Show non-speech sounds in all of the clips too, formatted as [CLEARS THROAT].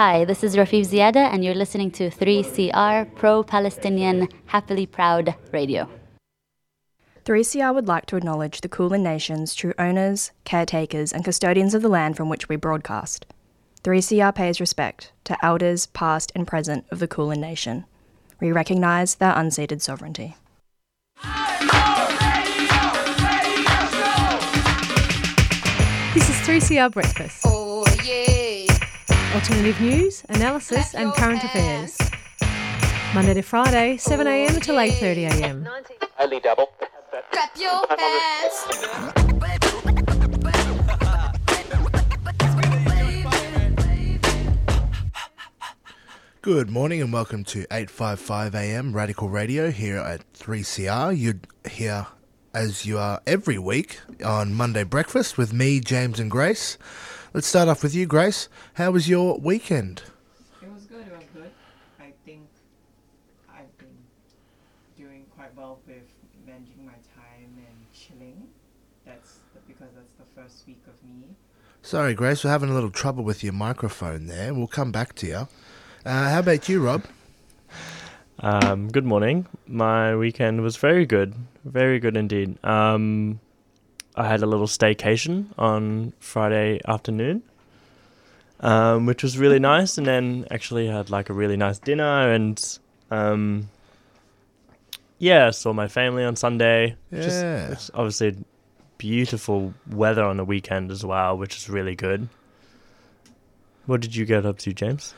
Hi, this is Rafeef Ziadah, and you're listening to 3CR Pro Palestinian Happily Proud Radio. 3CR would like to acknowledge the Kulin Nation's true owners, caretakers, and custodians of the land from which we broadcast. 3CR pays respect to elders past and present of the Kulin Nation. We recognise their unceded sovereignty. This is 3CR Breakfast. Oh yeah. Alternative news, analysis, and current affairs. Monday to Friday, 7am until 8.30am. Only double. Clap your hands. Good morning and welcome to 855 AM Radical Radio here at 3CR. You're here as you are every week on Monday Breakfast with me, James, and Grace. Let's start off with you, Grace. How was your weekend? It was good. It was good. I think I've been doing quite well with managing my time and chilling. That's because that's the first week of me. Sorry, Grace, we're having a little trouble with your microphone there. We'll come back to you. Uh, how about you, Rob? [LAUGHS] Um, good morning. My weekend was very good, very good indeed. Um, I had a little staycation on Friday afternoon, um, which was really nice, and then actually had like a really nice dinner and um, yeah, saw my family on Sunday. Just, Yeah. it's obviously beautiful weather on the weekend as well, which is really good. What did you get up to, James?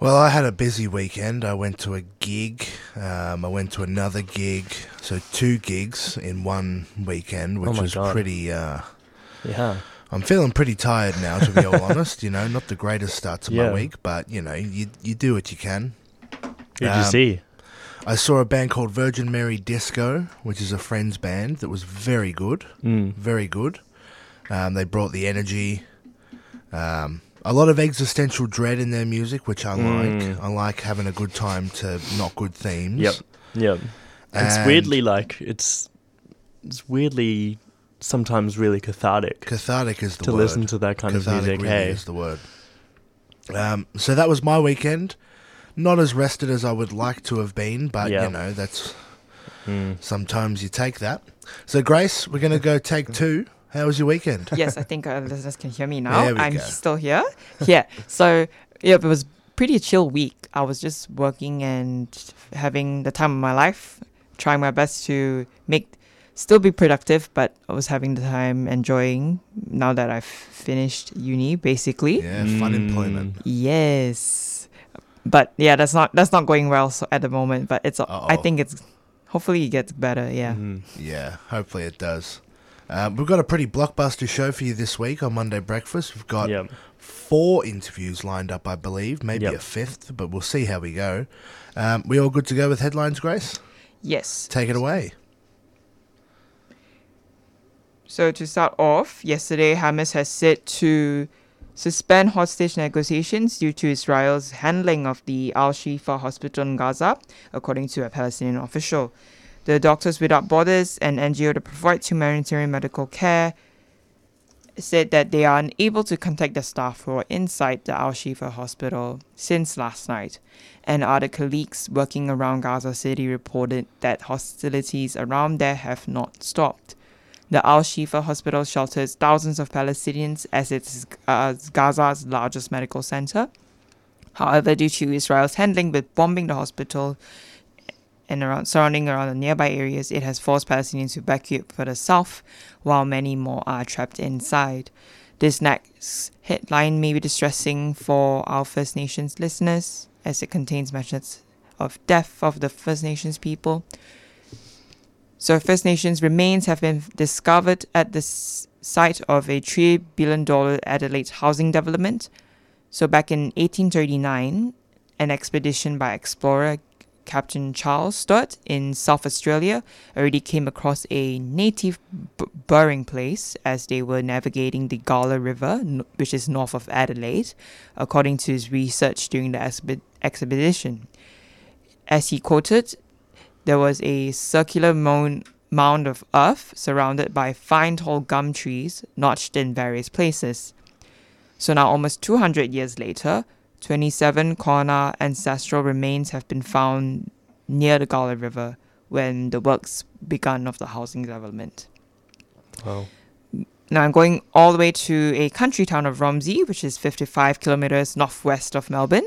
Well, I had a busy weekend. I went to a gig. Um, I went to another gig. So two gigs in one weekend, which Oh was God. pretty. Uh, Yeah. I'm feeling pretty tired now, to be all [LAUGHS] honest. You know, not the greatest start to my week, but you know, you you do what you can. Who did you Um, see? I saw a band called Virgin Mary Disco, which is a friend's band that was very good, Mm. very good. Um, they brought the energy. Um, a lot of existential dread in their music, which I like. Mm. I like having a good time to not good themes. Yep. Yep. It's weirdly like it's it's weirdly sometimes really cathartic cathartic is the to word. listen to that kind cathartic of music. really Hey, is the word. Um, so that was my weekend. Not as rested as I would like to have been, but Yeah. you know that's Mm. sometimes you take that. So Grace, we're going to go take two. How was your weekend? [LAUGHS] yes, I think uh, listeners can hear me now. There we I'm go. still here. Yeah. So yeah, it was pretty chill week. I was just working and having the time of my life, trying my best to make still be productive, but I was having the time enjoying now that I've finished uni basically. Yeah, fun Mm. employment. Yes. But yeah, that's not that's not going well so at the moment, but it's I Uh-oh. think it's hopefully it gets better, yeah. Mhm. Yeah, hopefully it does. Uh, we've got a pretty blockbuster show for you this week on Monday Breakfast. We've got Yep. four interviews lined up, I believe, maybe Yep. a fifth, but we'll see how we go. Um, we all good to go with headlines, Grace? Yes. Take it away. So to start off, yesterday Hamas has said to suspend hostage negotiations due to Israel's handling of the Al Shifa hospital in Gaza, according to a Palestinian official. The Doctors Without Borders, an NGO that provides humanitarian medical care, said that they are unable to contact the staff who are inside the Al Shifa hospital since last night. And other colleagues working around Gaza City reported that hostilities around there have not stopped. The Al Shifa hospital shelters thousands of Palestinians as it's uh, Gaza's largest medical center. However, due to Israel's handling with bombing the hospital and around surrounding around the nearby areas, it has forced Palestinians to evacuate further south, while many more are trapped inside. This next headline may be distressing for our First Nations listeners, as it contains mentions of death of the First Nations people. So, First Nations remains have been discovered at the site of a $3 billion Adelaide housing development. So, back in 1839, an expedition by explorer Captain Charles Sturt in South Australia already came across a native b- burying place as they were navigating the Gawler River, n- which is north of Adelaide, according to his research during the expedition. As he quoted, there was a circular mound of earth surrounded by fine tall gum trees notched in various places. So now, almost 200 years later, 27 Kaurna ancestral remains have been found near the Gawler River when the works began of the housing development. Wow. Now I'm going all the way to a country town of Romsey, which is 55 kilometers northwest of Melbourne.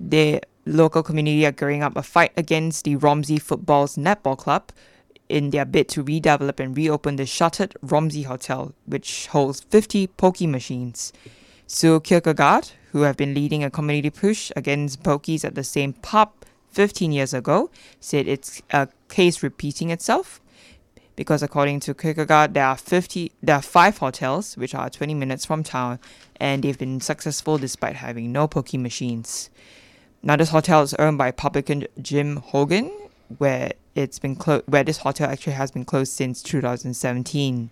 The local community are gearing up a fight against the Romsey Football's Netball Club in their bid to redevelop and reopen the shuttered Romsey Hotel, which holds 50 pokie machines. Sue Kierkegaard, who have been leading a community push against pokies at the same pub 15 years ago, said it's a case repeating itself because according to Kierkegaard, there are 50, there are five hotels which are 20 minutes from town, and they've been successful despite having no pokie machines. Now, this hotel is owned by publican Jim Hogan, where it's been clo- where this hotel actually has been closed since 2017.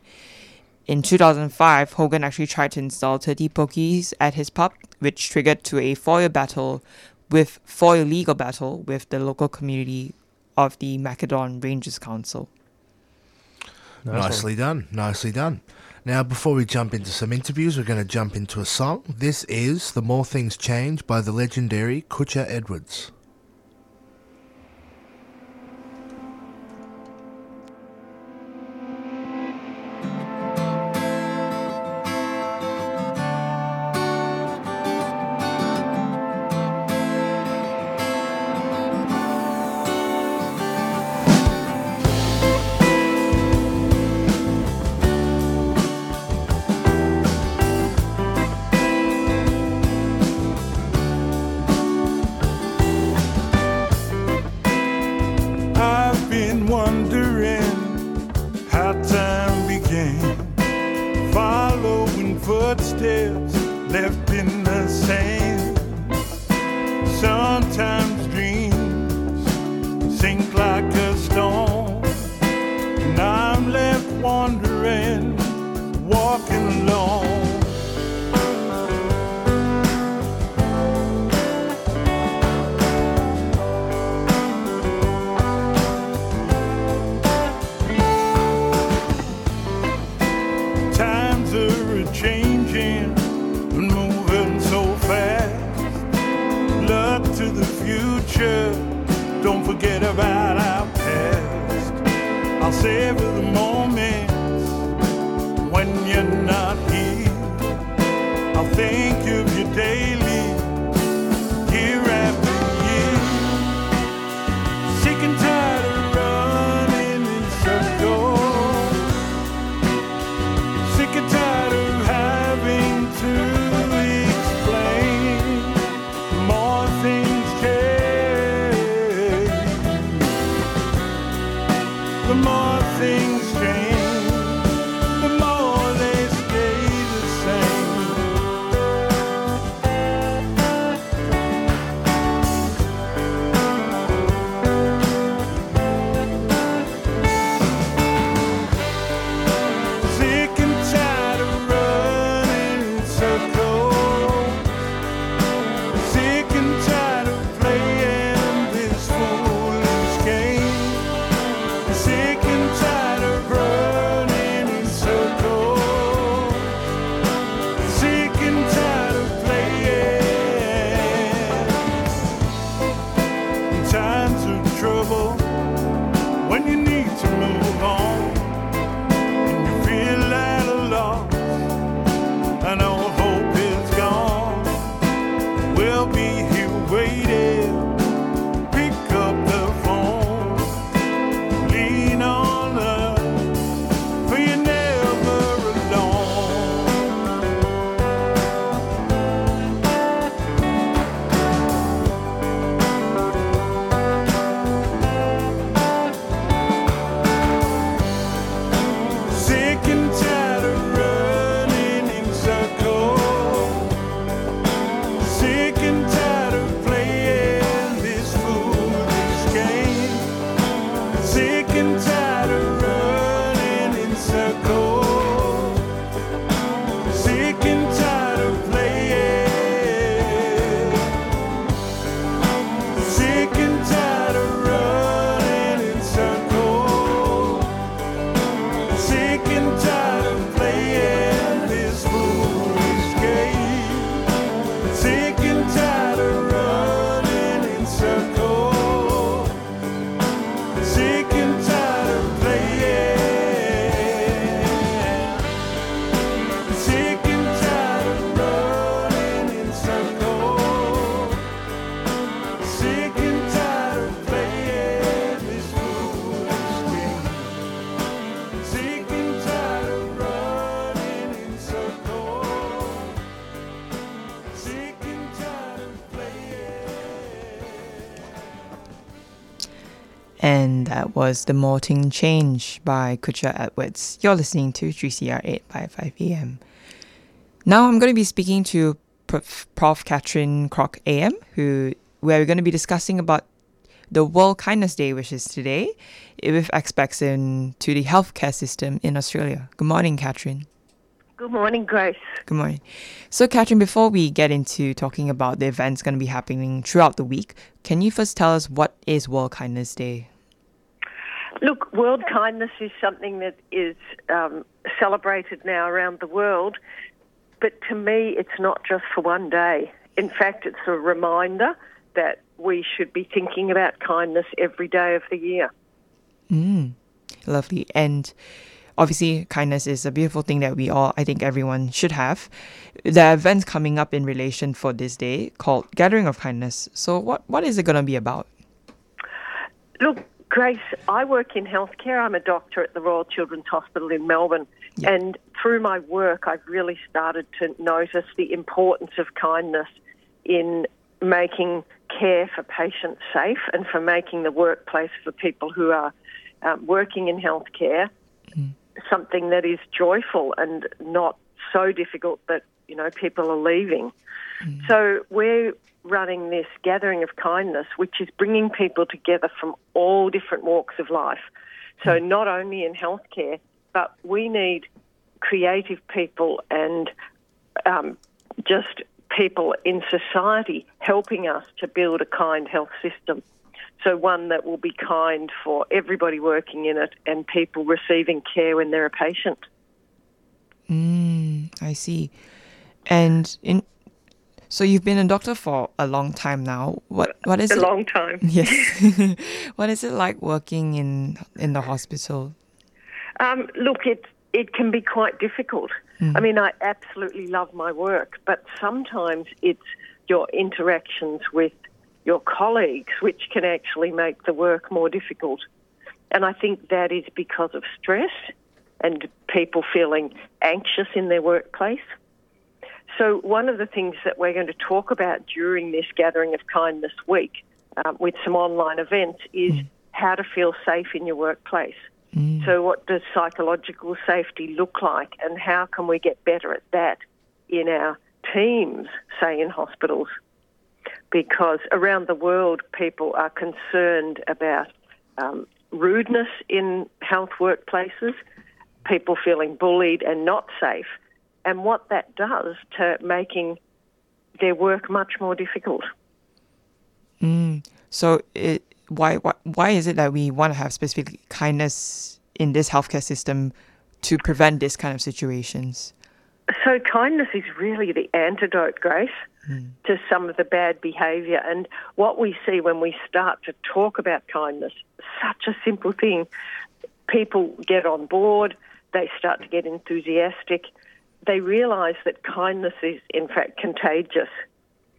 In 2005, Hogan actually tried to install 30 pokies at his pub, which triggered to a four-year battle with four-year legal battle with the local community of the Macedon Ranges Council. Nice one. Nicely done. Nicely done. Now, before we jump into some interviews, we're going to jump into a song. This is The More Things Change by the legendary Kutcha Edwards. That was The Morting Change by Kutcha Edwards. You're listening to 3CR 8 by 5 AM. Now I'm going to be speaking to Prof. Prof. Catherine Crock AM, who where we're going to be discussing about the World Kindness Day, which is today, with aspects into the healthcare system in Australia. Good morning, Catherine. Good morning, Grace. Good morning. So, Catherine, before we get into talking about the events going to be happening throughout the week, can you first tell us what is World Kindness Day? Look, World Kindness is something that is um, celebrated now around the world, but to me, it's not just for one day. In fact, it's a reminder that we should be thinking about kindness every day of the year. Mm, lovely. And obviously, kindness is a beautiful thing that we all, I think everyone should have. There are events coming up in relation for this day called Gathering of Kindness. So, what, what is it going to be about? Look, Grace, I work in healthcare. I'm a doctor at the Royal Children's Hospital in Melbourne. Yeah. And through my work, I've really started to notice the importance of kindness in making care for patients safe and for making the workplace for people who are um, working in healthcare something that is joyful and not so difficult that you know people are leaving. So we're running this gathering of kindness, which is bringing people together from all different walks of life. So not only in healthcare, but we need creative people and um, just people in society helping us to build a kind health system. So one that will be kind for everybody working in it and people receiving care when they're a patient. Mm, I see. And in so you've been a doctor for a long time now. What what is a it? long time. [LAUGHS] Yes. [LAUGHS] what is it like working in in the hospital? Um, look, it it can be quite difficult. I mean, I absolutely love my work, but sometimes it's your interactions with your colleagues which can actually make the work more difficult. And I think that is because of stress and people feeling anxious in their workplace. So, one of the things that we're going to talk about during this Gathering of Kindness week um, with some online events is how to feel safe in your workplace. So, what does psychological safety look like, and how can we get better at that in our teams, say in hospitals? Because around the world, people are concerned about um, rudeness in health workplaces, people feeling bullied and not safe, and what that does to making their work much more difficult. Mm. So it why, why why is it that we want to have specific kindness in this healthcare system to prevent this kind of situations? So, kindness is really the antidote, Grace, to some of the bad behaviour. And what we see when we start to talk about kindness, such a simple thing, people get on board, they start to get enthusiastic, they realise that kindness is, in fact, contagious.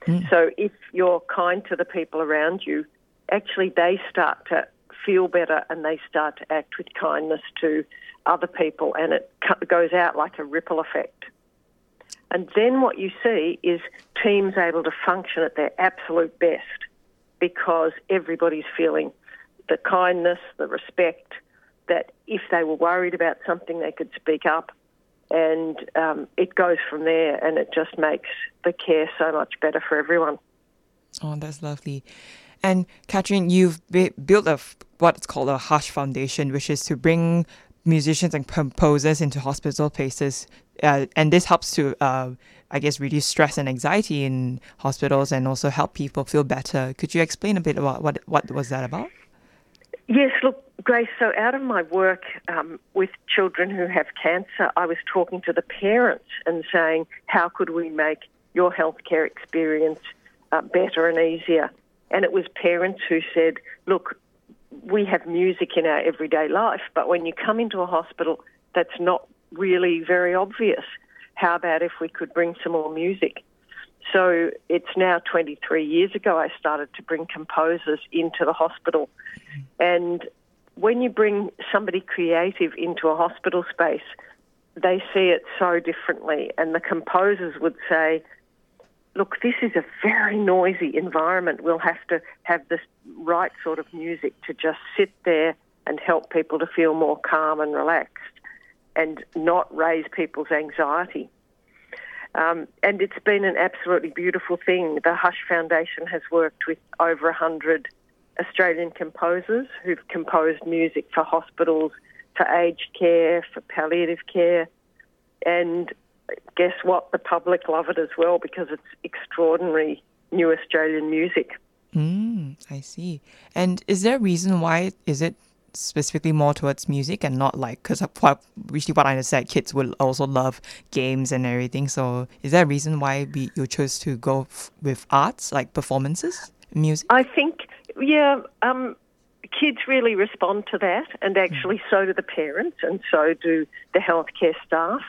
Mm. So, if you're kind to the people around you, actually they start to feel better and they start to act with kindness to other people, and it goes out like a ripple effect. And then what you see is teams able to function at their absolute best because everybody's feeling the kindness, the respect, that if they were worried about something, they could speak up. And um, it goes from there, and it just makes the care so much better for everyone. Oh, that's lovely. And Catherine, you've built a what's called a Hush Foundation, which is to bring musicians and composers into hospital places, uh, and this helps to, uh, I guess, reduce stress and anxiety in hospitals, and also help people feel better. Could you explain a bit about what what was that about? Yes, look, Grace, so out of my work um, with children who have cancer, I was talking to the parents and saying, how could we make your healthcare experience uh, better and easier? And it was parents who said, look, we have music in our everyday life, but when you come into a hospital, that's not really very obvious. How about if we could bring some more music? So it's now 23 years ago I started to bring composers into the hospital. And when you bring somebody creative into a hospital space, they see it so differently. And the composers would say, look, this is a very noisy environment. We'll have to have this right sort of music to just sit there and help people to feel more calm and relaxed and not raise people's anxiety. Um, and it's been an absolutely beautiful thing. The Hush Foundation has worked with over 100 Australian composers who've composed music for hospitals, for aged care, for palliative care. And guess what? The public love it as well because it's extraordinary new Australian music. Mm, I see. And is there a reason why is it specifically more towards music and not like because what usually what I understand kids will also love games and everything. So is there a reason why we you chose to go f- with arts like performances, music? I think, yeah, um, kids really respond to that, and actually so do the parents, and so do the healthcare staff.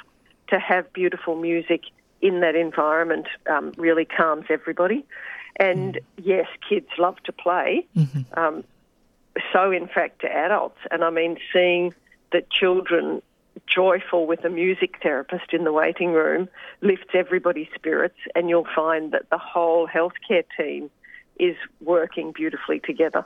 To have beautiful music in that environment um, really calms everybody. And yes, kids love to play. Um, so, in fact, to adults. And I mean, seeing that children joyful with a music therapist in the waiting room lifts everybody's spirits, and you'll find that the whole healthcare team is working beautifully together.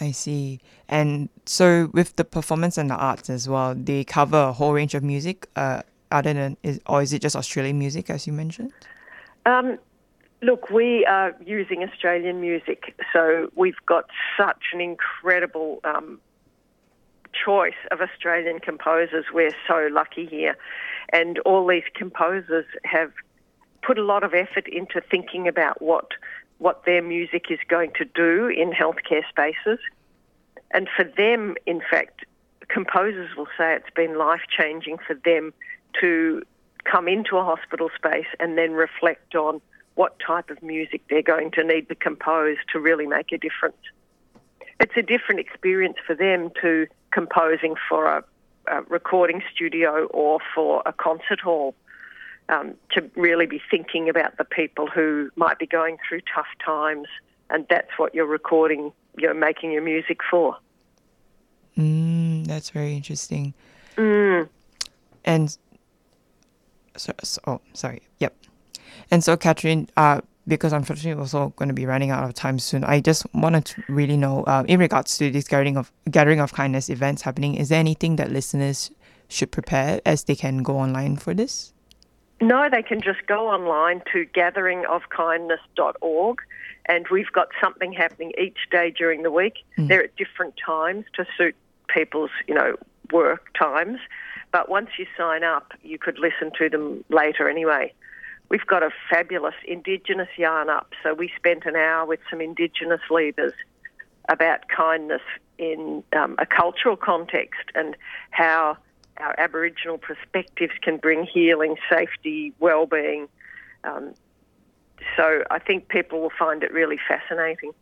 I see. And so with the performance and the arts as well, they cover a whole range of music. Uh, other than is or is it just Australian music as you mentioned? Um, look, we are using Australian music, so we've got such an incredible um, choice of Australian composers. We're so lucky here. And all these composers have put a lot of effort into thinking about what what their music is going to do in healthcare spaces. And for them, in fact, composers will say it's been life changing for them to come into a hospital space and then reflect on what type of music they're going to need to compose to really make a difference. It's a different experience for them to composing for a, a recording studio or for a concert hall. Um, to really be thinking about the people who might be going through tough times, and that's what you're recording, you're making your music for. Mm, that's very interesting. Mm. And so, so oh, sorry. Yep. And so, Catherine, uh, because unfortunately we're also going to be running out of time soon, I just wanted to really know, uh, in regards to this gathering of gathering of kindness events happening, is there anything that listeners should prepare as they can go online for this? No, they can just go online to gatheringofkindness.org and we've got something happening each day during the week. They're at different times to suit people's, you know, work times. But once you sign up, you could listen to them later anyway. We've got a fabulous Indigenous yarn up. So we spent an hour with some Indigenous leaders about kindness in um, a cultural context and how our Aboriginal perspectives can bring healing, safety, well-being. Um, so I think people will find it really fascinating.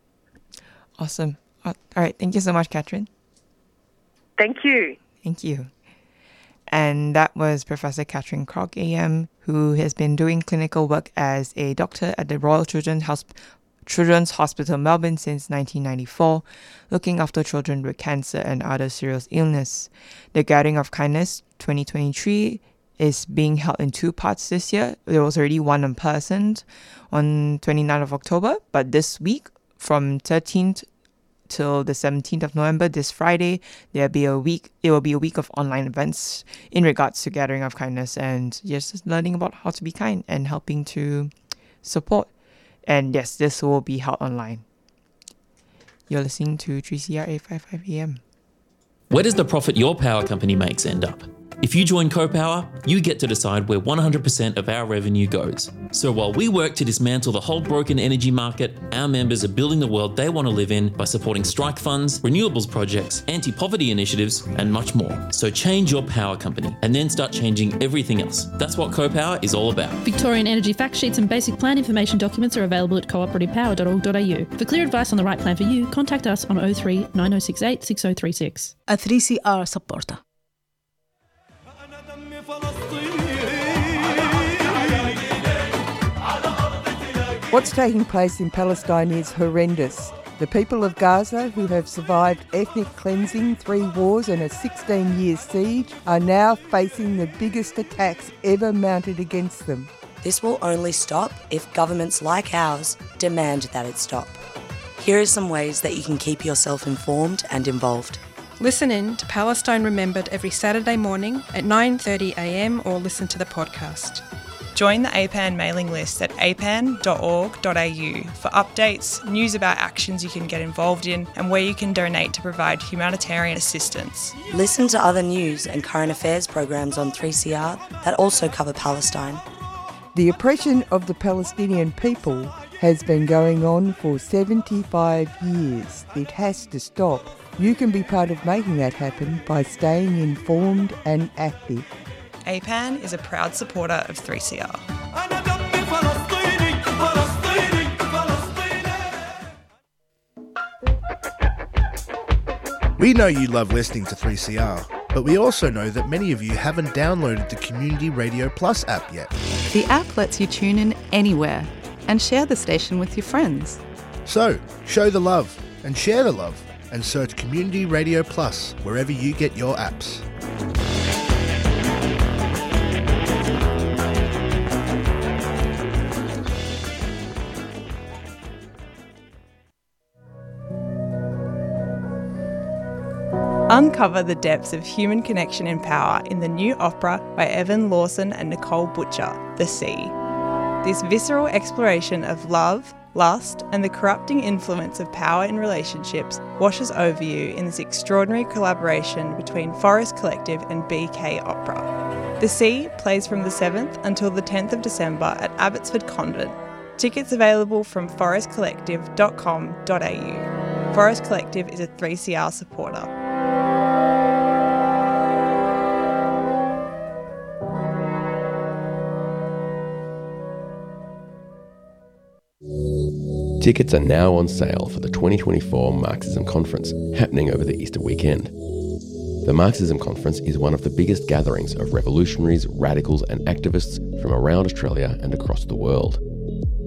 Awesome. All right. Thank you so much, Catherine. Thank you. Thank you. And that was Professor Catherine Crock, AM, who has been doing clinical work as a doctor at the Royal Children's, Hosp- Children's Hospital Melbourne since 1994, looking after children with cancer and other serious illness. The Gathering of Kindness 2023 is being held in two parts this year. There was already one in person on 29th of October, but this week from 13th till the 17th of November, this Friday, there'll be a week. It will be a week of online events in regards to gathering of kindness and just learning about how to be kind and helping to support. And yes, this will be held online. You're listening to 3CR 855 AM. Where does the profit your power company makes end up? If you join CoPower, you get to decide where 100% of our revenue goes. So while we work to dismantle the whole broken energy market, our members are building the world they want to live in by supporting strike funds, renewables projects, anti poverty initiatives, and much more. So change your power company and then start changing everything else. That's what CoPower is all about. Victorian energy fact sheets and basic plan information documents are available at cooperativepower.org.au. For clear advice on the right plan for you, contact us on 03 9068 6036. A 3CR supporter. What's taking place in Palestine is horrendous. The people of Gaza, who have survived ethnic cleansing, three wars, and a 16 year siege, are now facing the biggest attacks ever mounted against them. This will only stop if governments like ours demand that it stop. Here are some ways that you can keep yourself informed and involved. Listen in to Palestine Remembered every Saturday morning at 9:30 a.m. or listen to the podcast. Join the APAN mailing list at apan.org.au for updates, news about actions you can get involved in, and where you can donate to provide humanitarian assistance. Listen to other news and current affairs programs on 3CR that also cover Palestine. The oppression of the Palestinian people has been going on for 75 years. It has to stop. You can be part of making that happen by staying informed and active. APAN is a proud supporter of 3CR. We know you love listening to 3CR, but we also know that many of you haven't downloaded the Community Radio Plus app yet. The app lets you tune in anywhere and share the station with your friends. So, show the love and share the love and search Community Radio Plus wherever you get your apps. Uncover the depths of human connection and power in the new opera by Evan Lawson and Nicole Butcher, The Sea. This visceral exploration of love, lust, and the corrupting influence of power in relationships washes over you in this extraordinary collaboration between Forest Collective and BK Opera. The Sea plays from the 7th until the 10th of December at Abbotsford Convent. Tickets available from forestcollective.com.au. Forest Collective is a 3CR supporter. Tickets are now on sale for the 2024 Marxism Conference happening over the Easter weekend. The Marxism Conference is one of the biggest gatherings of revolutionaries, radicals, and activists from around Australia and across the world.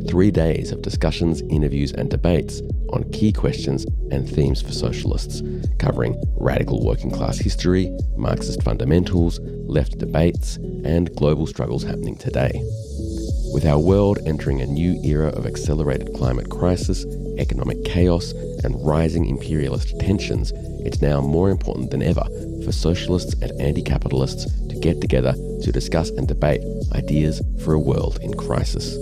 Three days of discussions, interviews, and debates on key questions and themes for socialists, covering radical working class history, Marxist fundamentals, left debates, and global struggles happening today. With our world entering a new era of accelerated climate crisis, economic chaos, and rising imperialist tensions, it's now more important than ever for socialists and anti capitalists to get together to discuss and debate ideas for a world in crisis.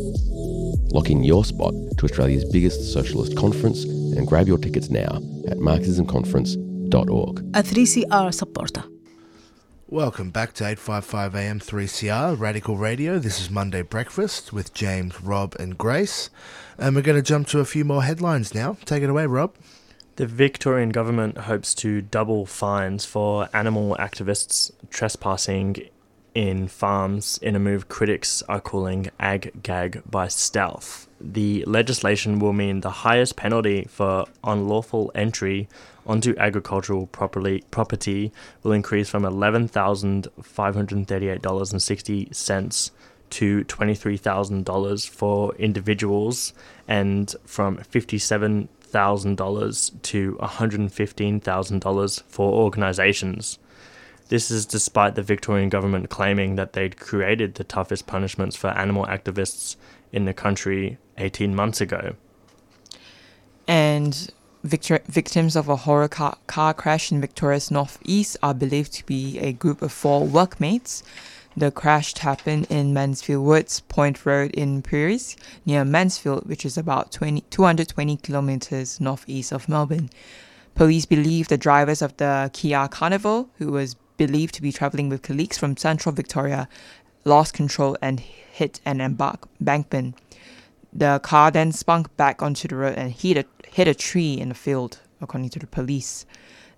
Lock in your spot to Australia's biggest socialist conference and grab your tickets now at marxismconference.org. A 3CR supporter. Welcome back to 855 AM 3CR Radical Radio. This is Monday Breakfast with James, Rob, and Grace. And we're going to jump to a few more headlines now. Take it away, Rob. The Victorian government hopes to double fines for animal activists trespassing in farms in a move critics are calling ag gag by stealth. The legislation will mean the highest penalty for unlawful entry onto agricultural properly, property will increase from $11,538.60 to $23,000 for individuals and from $57,000 to $115,000 for organizations. This is despite the Victorian government claiming that they'd created the toughest punishments for animal activists in the country 18 months ago. And victor- victims of a horror car-, car crash in Victoria's northeast are believed to be a group of four workmates. The crash happened in Mansfield Woods Point Road in Piries, near Mansfield, which is about 20, 220 kilometers northeast of Melbourne. Police believe the drivers of the Kia Carnival, who was believed to be traveling with colleagues from central Victoria, lost control and hit an embankment. The car then spun back onto the road and hit a, hit a tree in the field, according to the police,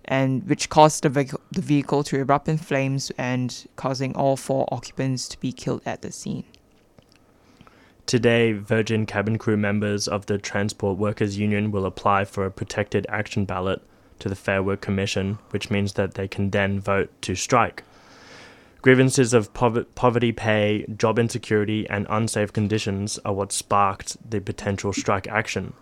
and which caused the, vehicle, the vehicle to erupt in flames and causing all four occupants to be killed at the scene. Today, Virgin cabin crew members of the Transport Workers Union will apply for a protected action ballot to the Fair Work Commission, which means that they can then vote to strike. Grievances of pov- poverty pay, job insecurity, and unsafe conditions are what sparked the potential strike action.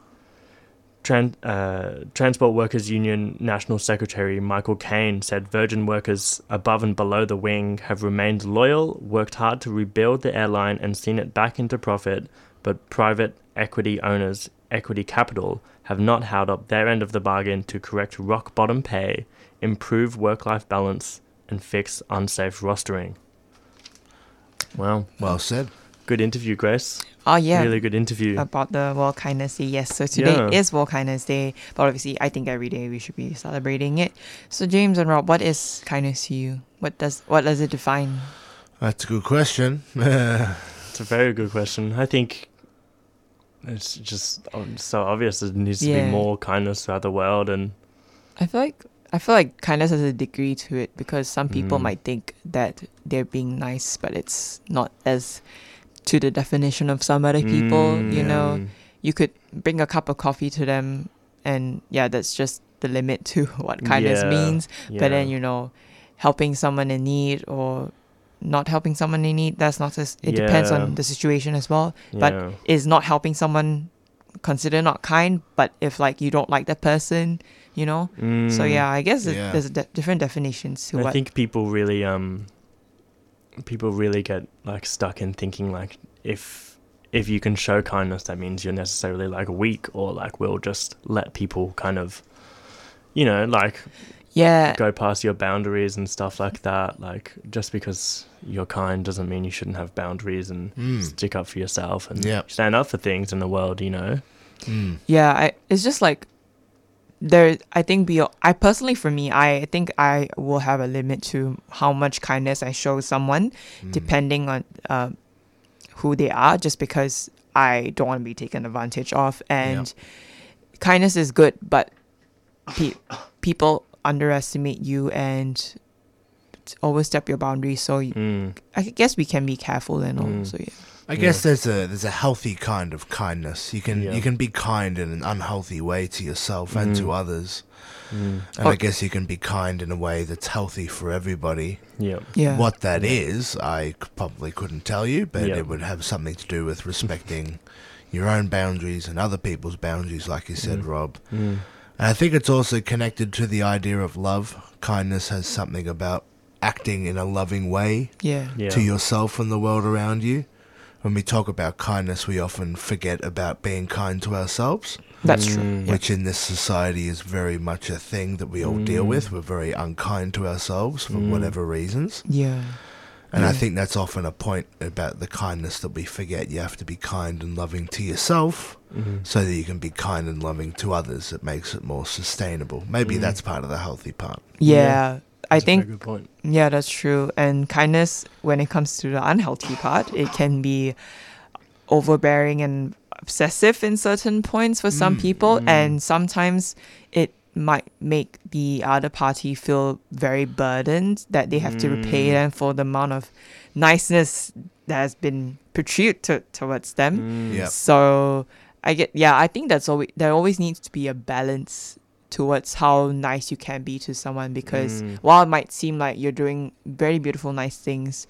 Tran- uh, Transport Workers Union National Secretary Michael Kaine said Virgin workers above and below the wing have remained loyal, worked hard to rebuild the airline, and seen it back into profit, but private equity owners, equity capital, have not held up their end of the bargain to correct rock bottom pay, improve work life balance, and fix unsafe rostering. Well, Well said. Good interview, Grace. Oh yeah, Really good interview. about the World Kindness Day. Yes, so today Yeah. is World Kindness Day, but obviously, I think every day we should be celebrating it. So James and Rob, what is kindness to you? What does what does it define? That's a good question. [LAUGHS] It's a very good question. I think it's just um, so obvious. There needs to be more kindness throughout the world, and I feel like I feel like kindness has a degree to it because some people Mm. might think that they're being nice, but it's not as to the definition of some other people. Mm, you know, yeah. you could bring a cup of coffee to them, and yeah, that's just the limit to [LAUGHS] what kindness Yeah, means. But then you know, helping someone in need or not helping someone in need that's not as it depends on the situation as well Yeah. but is not helping someone considered not kind but if like you don't like that person you know so Mm. yeah i guess it, Yeah. there's de- different definitions to I what think people really um people really get like stuck in thinking like if if you can show kindness that means you're necessarily like weak or like will just let people kind of you know like Yeah. go past your boundaries and stuff like that like just because you're kind doesn't mean you shouldn't have boundaries and Mm. stick up for yourself and Yep. stand up for things in the world you know Mm. yeah I, it's just like there i think be i personally for me i think i will have a limit to how much kindness i show someone depending on uh, who they are just because i don't want to be taken advantage of. And kindness is good but pe- people underestimate you and t- overstep your boundaries. So you, Mm. i guess we can be careful and all so yeah I guess there's a there's a healthy kind of kindness. You can Yeah. you can be kind in an unhealthy way to yourself and to Mm. others. Mm. And Oh. I guess you can be kind in a way that's healthy for everybody. Yeah. Yeah. What that is, I probably couldn't tell you, but Yeah. it would have something to do with respecting your own boundaries and other people's boundaries, like you said, Mm. Rob. Mm. And I think it's also connected to the idea of love. Kindness has something about acting in a loving way Yeah. Yeah. to yourself and the world around you. When we talk about kindness, we often forget about being kind to ourselves. That's true, Mm. yeah. Which in this society is very much a thing that we all deal Mm. with. We're very unkind to ourselves for Mm. whatever reasons. yeah And I think that's often a point about the kindness that we forget. You have to be kind and loving to yourself Mhm. so that you can be kind and loving to others. It makes it more sustainable. Maybe Mm. that's part of the healthy part. Yeah, I That's a think. good point. Yeah, that's true. And kindness, when it comes to the unhealthy part, it can be overbearing and obsessive in certain points for some Mm, people, mm. and sometimes it might make the other party feel very burdened that they have to repay Mm. them for the amount of niceness that has been portrayed to, towards them. Mm. Yep. So I get yeah, I think that's always there always needs to be a balance towards how nice you can be to someone because Mm. while it might seem like you're doing very beautiful, nice things,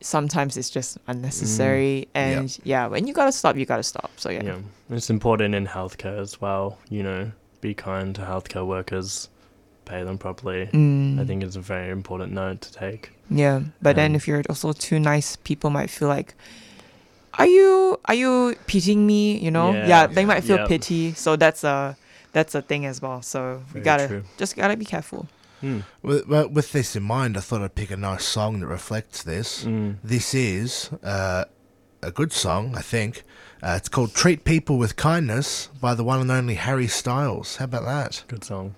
sometimes it's just unnecessary. And yeah, when you gotta stop, you gotta stop. So yeah. Yeah, it's important in healthcare as well. You know, be kind to healthcare workers, pay them properly. Mm. I think it's a very important note to take. Yeah, but then Um, if you're also too nice, people might feel like, are you are you pitying me? You know? Yeah. Yeah, they might feel Yep. pity. So that's a that's a thing as well. So we Very gotta true. just gotta be careful. Mm. With, with this in mind, I thought I'd pick a nice song that reflects this. Mm. This is uh, a good song, I think. Uh, it's called Treat People with Kindness by the one and only Harry Styles. How about that? Good song.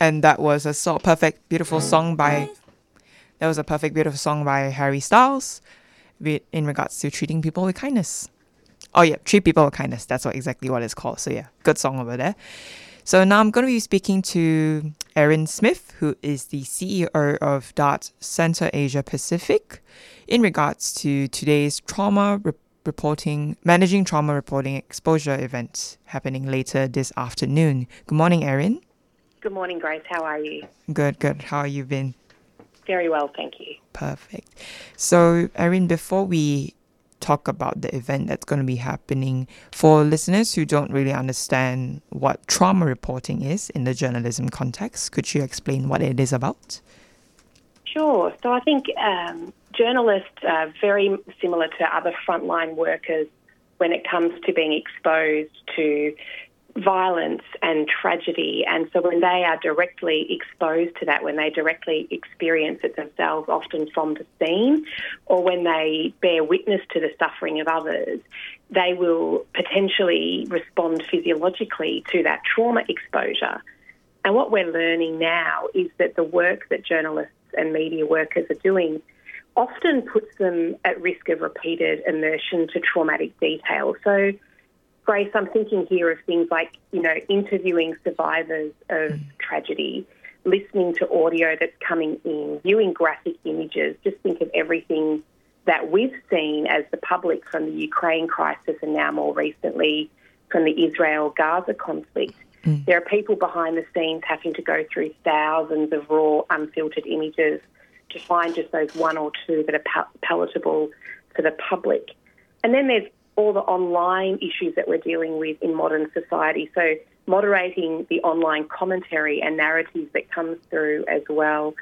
And that was a so perfect, beautiful song by. That was a perfect, beautiful song by Harry Styles, with, in regards to treating people with kindness. Oh yeah, treat people with kindness. That's what exactly what it's called. So yeah, good song over there. So now I'm going to be speaking to Erin Smith, who is the CEO of DART Center Asia Pacific, in regards to today's trauma re- reporting, managing trauma reporting exposure event happening later this afternoon. Good morning, Erin. Good morning, Grace. How are you? Good, good. How have you been? Very well, thank you. Perfect. So, Erin, before we talk about the event that's going to be happening, for listeners who don't really understand what trauma reporting is in the journalism context, could you explain what it is about? Sure. So I think um, journalists are very similar to other frontline workers when it comes to being exposed to violence and tragedy. And so when they are directly exposed to that, when they directly experience it themselves, often from the scene, or when they bear witness to the suffering of others, they will potentially respond physiologically to that trauma exposure. And what we're learning now is that the work that journalists and media workers are doing often puts them at risk of repeated immersion to traumatic detail. So, Grace, I'm thinking here of things like, you know, interviewing survivors of mm. tragedy, listening to audio that's coming in, viewing graphic images. Just think of everything that we've seen as the public from the Ukraine crisis and now more recently from the Israel Gaza conflict. Mm. There are people behind the scenes having to go through thousands of raw, unfiltered images to find just those one or two that are pal- palatable for the public. And then there's all the online issues that we're dealing with in modern society. So, moderating the online commentary and narratives that comes through as well.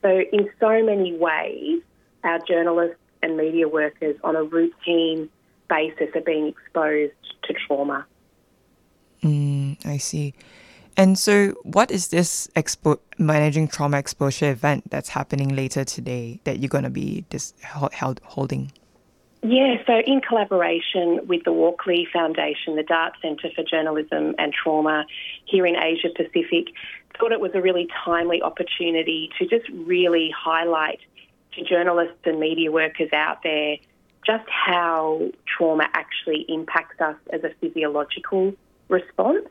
So, in so many ways, our journalists and media workers on a routine basis are being exposed to trauma. Mm, I see. And so, what is this expo- managing trauma exposure event that's happening later today that you're going to be dis- held, holding? Yeah, so in collaboration with the Walkley Foundation, the DART Centre for Journalism and Trauma here in Asia Pacific, thought it was a really timely opportunity to just really highlight to journalists and media workers out there just how trauma actually impacts us as a physiological response,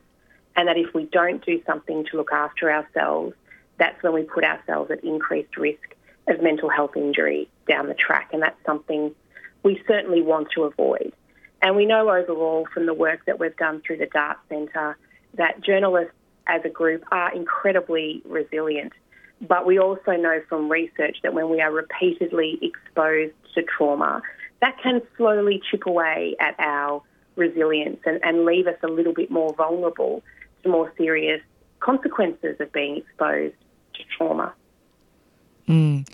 and that if we don't do something to look after ourselves, that's when we put ourselves at increased risk of mental health injury down the track, and that's something we certainly want to avoid. And we know overall from the work that we've done through the DART Centre that journalists as a group are incredibly resilient. But we also know from research that when we are repeatedly exposed to trauma, that can slowly chip away at our resilience and, and leave us a little bit more vulnerable to more serious consequences of being exposed to trauma. Mm.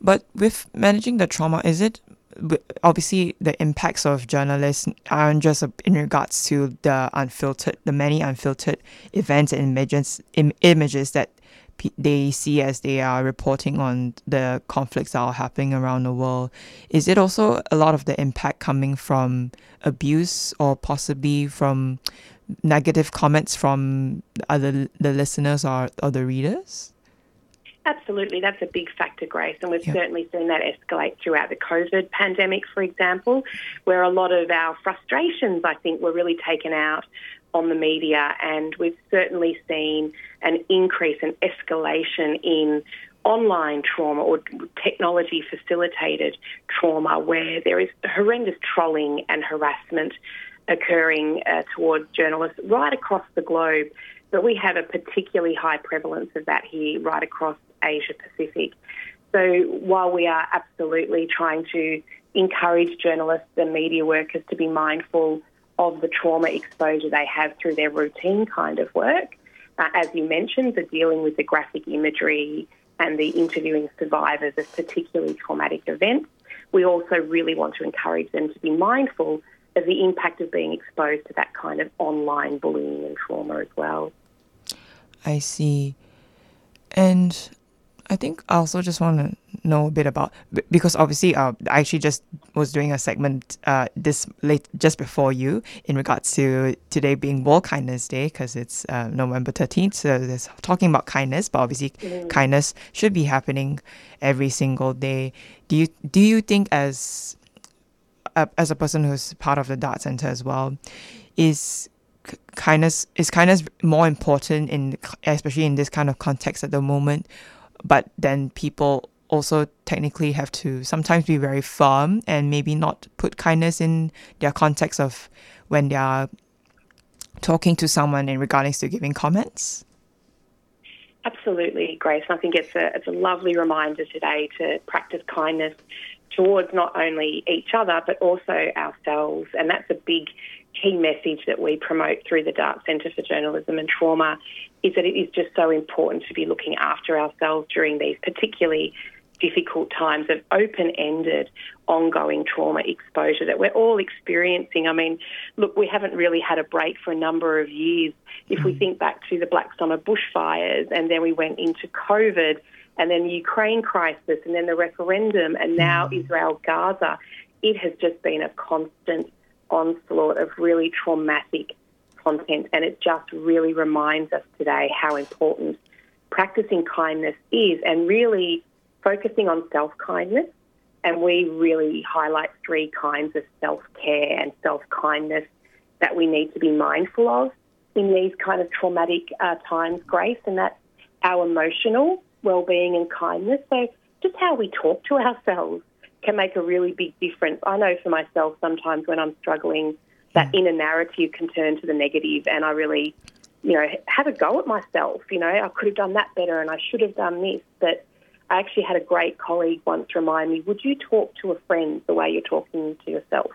But with managing the trauma, is it obviously the impacts of journalists aren't just in regards to the unfiltered, the many unfiltered events and images, Im- images that pe- they see as they are reporting on the conflicts that are happening around the world. Is it also a lot of the impact coming from abuse or possibly from negative comments from other the listeners or, or the readers? Absolutely, that's a big factor, Grace, and we've certainly seen that escalate throughout the COVID pandemic, for example, where a lot of our frustrations, I think, were really taken out on the media, and we've certainly seen an increase and escalation in online trauma or technology facilitated trauma where there is horrendous trolling and harassment occurring uh, towards journalists right across the globe. But we have a particularly high prevalence of that here right across Asia Pacific. So while we are absolutely trying to encourage journalists and media workers to be mindful of the trauma exposure they have through their routine kind of work, uh, as you mentioned, the dealing with the graphic imagery and the interviewing survivors of particularly traumatic events, we also really want to encourage them to be mindful of the impact of being exposed to that kind of online bullying and trauma as well. I see. And I think I also just want to know a bit about because obviously uh, I actually just was doing a segment uh, this late just before you in regards to today being World Kindness Day because it's uh, November 13th so there's talking about kindness but obviously Mm. kindness should be happening every single day. Do you do you think as a, as a person who's part of the dart center as well is kindness is kindness more important in especially in this kind of context at the moment but then people also technically have to sometimes be very firm and maybe not put kindness in their context of when they are talking to someone in regards to giving comments Absolutely, Grace. I think it's a it's a lovely reminder today to practice kindness towards not only each other but also ourselves. And that's a big key message that we promote through the Dart Centre for Journalism and Trauma is that it is just so important to be looking after ourselves during these particularly difficult times of open-ended, ongoing trauma exposure that we're all experiencing. I mean, look, we haven't really had a break for a number of years. If we hmm. think back to the Black Summer bushfires and then we went into COVID and then the Ukraine crisis and then the referendum and now hmm. Israel Gaza, it has just been a constant onslaught of really traumatic content and it just really reminds us today how important practicing kindness is and really focusing on self kindness. And we really highlight three kinds of self care and self kindness that we need to be mindful of in these kind of traumatic uh, times, Grace, and that's our emotional well being and kindness. So, just how we talk to [LAUGHS] ourselves can make a really big difference. I know for myself, sometimes when I'm struggling, that mm. inner narrative can turn to the negative, and I really, you know, have a go at myself. You know, I could have done that better, and I should have done this. But I actually had a great colleague once remind me, would you talk to a friend the way you're talking to yourself?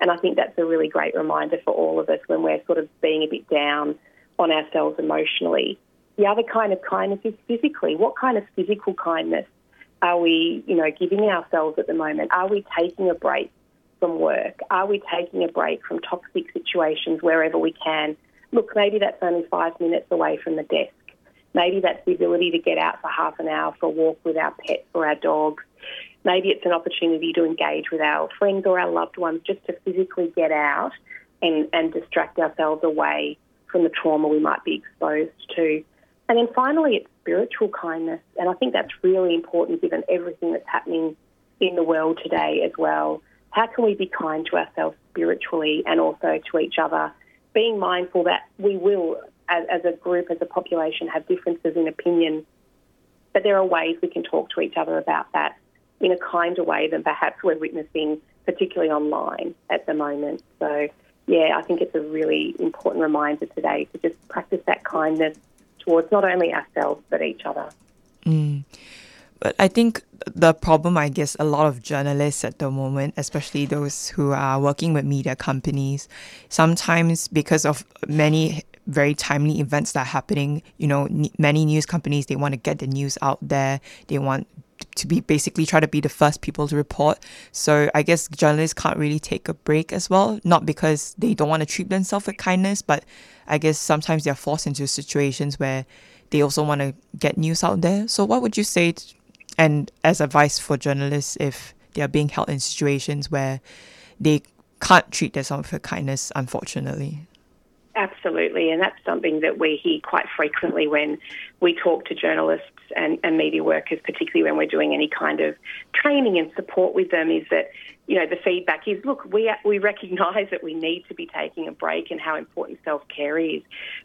And I think that's a really great reminder for all of us when we're sort of being a bit down on ourselves emotionally. The other kind of kindness is physically. What kind of physical kindness are we, you know, giving ourselves at the moment? Are we taking a break from work? Are we taking a break from toxic situations wherever we can? Look, maybe that's only five minutes away from the desk. Maybe that's the ability to get out for half an hour for a walk with our pets or our dogs. Maybe it's an opportunity to engage with our friends or our loved ones just to physically get out and, and distract ourselves away from the trauma we might be exposed to. And then finally, it's spiritual kindness. And I think that's really important given everything that's happening in the world today as well. How can we be kind to ourselves spiritually and also to each other? Being mindful that we will, as, as a group, as a population, have differences in opinion, but there are ways we can talk to each other about that in a kinder way than perhaps we're witnessing, particularly online at the moment. So, yeah, I think it's a really important reminder today to just practice that kindness towards not only ourselves but each other. Mm. But I think the problem, I guess, a lot of journalists at the moment, especially those who are working with media companies, sometimes because of many very timely events that are happening, you know, n- many news companies, they want to get the news out there. They want to be basically try to be the first people to report. So I guess journalists can't really take a break as well, not because they don't want to treat themselves with kindness, but I guess sometimes they're forced into situations where they also want to get news out there. So what would you say, and as advice for journalists if they are being held in situations where they can't treat their themselves with kindness, unfortunately? Absolutely, and that's something that we hear quite frequently when we talk to journalists and, and media workers, particularly when we're doing any kind of training and support with them, is that you know the feedback is look we we recognise that we need to be taking a break and how important self care is,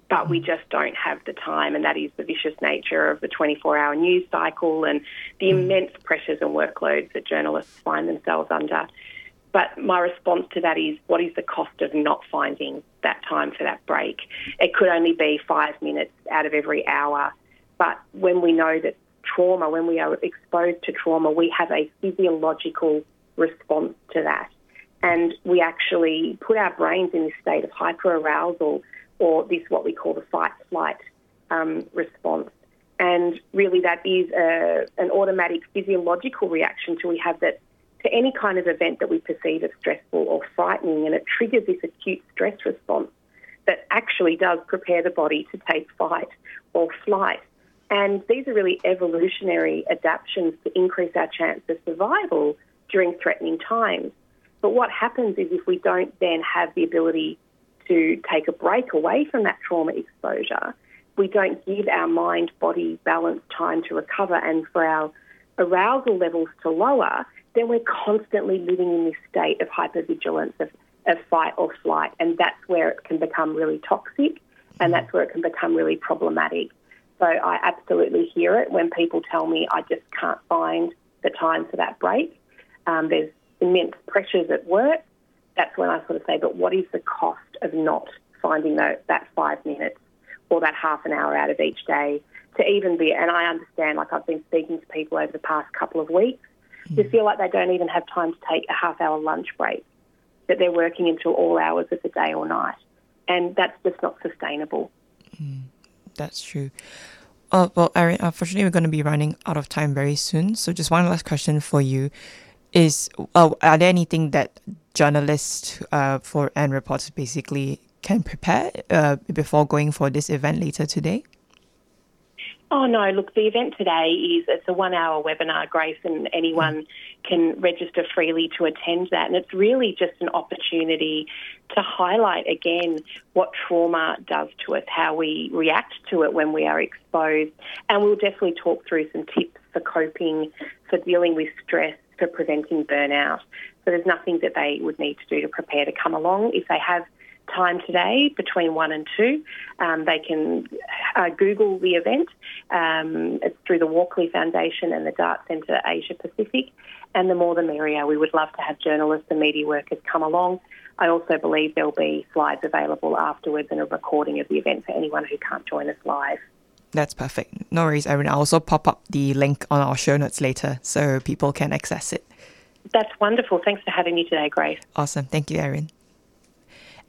but we just don't have the time, and that is the vicious nature of the 24 hour news cycle and the mm. immense pressures and workloads that journalists find themselves under. But my response to that is what is the cost of not finding that time for that break? It could only be five minutes out of every hour. But when we know that trauma, when we are exposed to trauma, we have a physiological response to that. And we actually put our brains in this state of hyperarousal or this what we call the fight flight um, response. And really, that is a, an automatic physiological reaction to we have that to any kind of event that we perceive as stressful or frightening, and it triggers this acute stress response that actually does prepare the body to take fight or flight. And these are really evolutionary adaptations to increase our chance of survival during threatening times. But what happens is if we don't then have the ability to take a break away from that trauma exposure, we don't give our mind body balance time to recover and for our arousal levels to lower, then we're constantly living in this state of hypervigilance, of, of fight or flight. And that's where it can become really toxic and mm-hmm. that's where it can become really problematic. So I absolutely hear it when people tell me I just can't find the time for that break. Um, there's immense pressures at work. That's when I sort of say, but what is the cost of not finding that, that five minutes or that half an hour out of each day to even be? And I understand, like I've been speaking to people over the past couple of weeks who feel like they don't even have time to take a half hour lunch break, that they're working until all hours of the day or night. And that's just not sustainable. That's true. Uh, well, Erin, unfortunately, we're going to be running out of time very soon. So, just one last question for you: Is uh, are there anything that journalists uh, for and reporters basically can prepare uh, before going for this event later today? Oh no! Look, the event today is it's a one-hour webinar, Grace, and anyone can register freely to attend that. And it's really just an opportunity to highlight again what trauma does to us, how we react to it when we are exposed, and we'll definitely talk through some tips for coping, for dealing with stress, for preventing burnout. So there's nothing that they would need to do to prepare to come along if they have time today between 1 and 2. Um, they can uh, Google the event. Um, it's through the Walkley Foundation and the Dart Centre Asia Pacific. And the more the merrier. We would love to have journalists and media workers come along. I also believe there'll be slides available afterwards and a recording of the event for anyone who can't join us live. That's perfect. No worries, Erin. I'll also pop up the link on our show notes later so people can access it. That's wonderful. Thanks for having me today, Grace. Awesome. Thank you, Erin.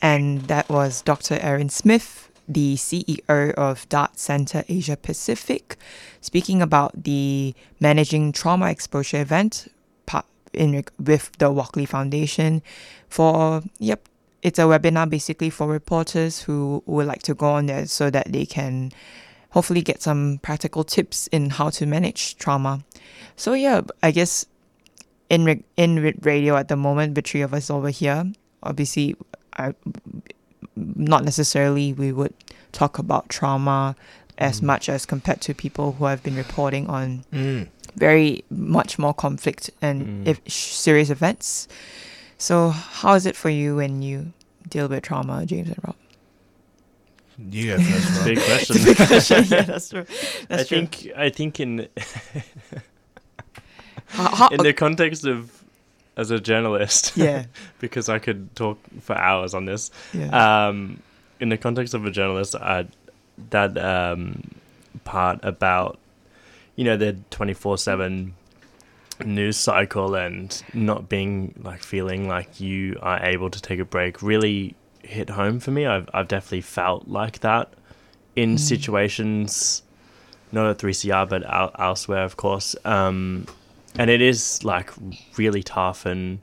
And that was Dr. Erin Smith, the CEO of Dart Center Asia Pacific, speaking about the Managing Trauma Exposure event in with the Walkley Foundation. For yep, it's a webinar basically for reporters who would like to go on there so that they can hopefully get some practical tips in how to manage trauma. So yeah, I guess in re- in radio at the moment, the three of us over here, obviously, I, not necessarily we would talk about trauma as much as compared to people who have been reporting on Mm. very much more conflict and Mm. if serious events. So how is it for you when you deal with trauma, James and Rob? You go first, Rob. Big question. A big question. [LAUGHS] Yeah, that's true. That's I true. think I think in [LAUGHS] How- how- in the context of as a journalist, Yeah. [LAUGHS] because I could talk for hours on this. Yeah. Um, in the context of a journalist, I, that um, part about you know the twenty four seven news cycle and not being like feeling like you are able to take a break really hit home for me. I've I've definitely felt like that in Mm. situations, not at three CR but el- elsewhere, of course. Um, and it is like really tough and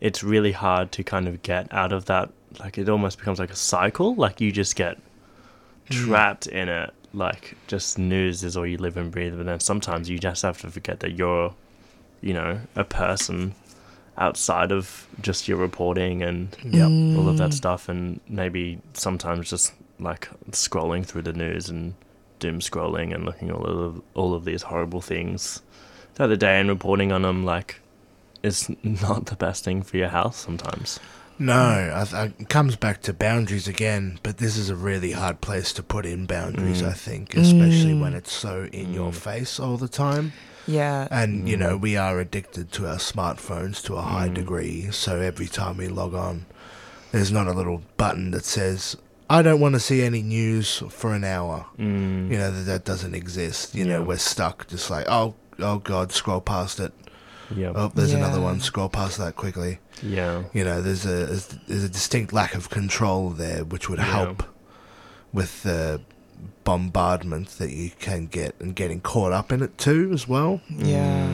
it's really hard to kind of get out of that. Like it almost becomes like a cycle. Like you just get Mm. trapped in it. Like just news is all you live and breathe. But then sometimes you just have to forget that you're, you know, a person outside of just your reporting and Yep. all of that Mm. stuff. And maybe sometimes just like scrolling through the news and doom scrolling and looking at all of all of these horrible things the other day and reporting on them like is [LAUGHS] not the best thing for your health sometimes. No, I th- it comes back to boundaries again, but this is a really hard place to put in boundaries, Mm. I think, especially Mm. when it's so in your face all the time. Yeah. And, you Mm. know, we are addicted to our smartphones to a high Mm. degree, so every time we log on, there's not a little button that says, I don't want to see any news for an hour. Mm. You know, that, that doesn't exist. You know, Yeah. we're stuck just like, oh, oh God, scroll past it. Yep. Oh, there's another Yeah. one. Scroll past that quickly. Yeah. You know, there's a there's a distinct lack of control there, which would Yeah. help with the bombardment that you can get and getting caught up in it too, as well. Yeah.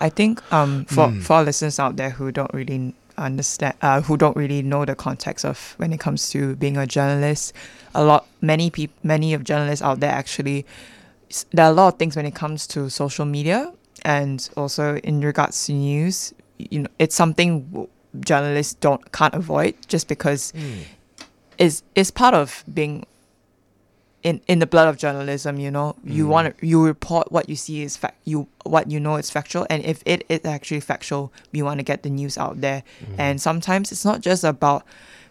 I think um for Mm. for listeners out there who don't really understand uh, who don't really know the context of when it comes to being a journalist, a lot many people many of journalists out there actually there are a lot of things when it comes to social media and also in regards to news. You know, it's something journalists don't can't avoid just because is is part of being in in the blood of journalism you know you Mm. want to you report what you see is fact you what you know is factual and if it is actually factual you want to get the news out there and sometimes it's not just about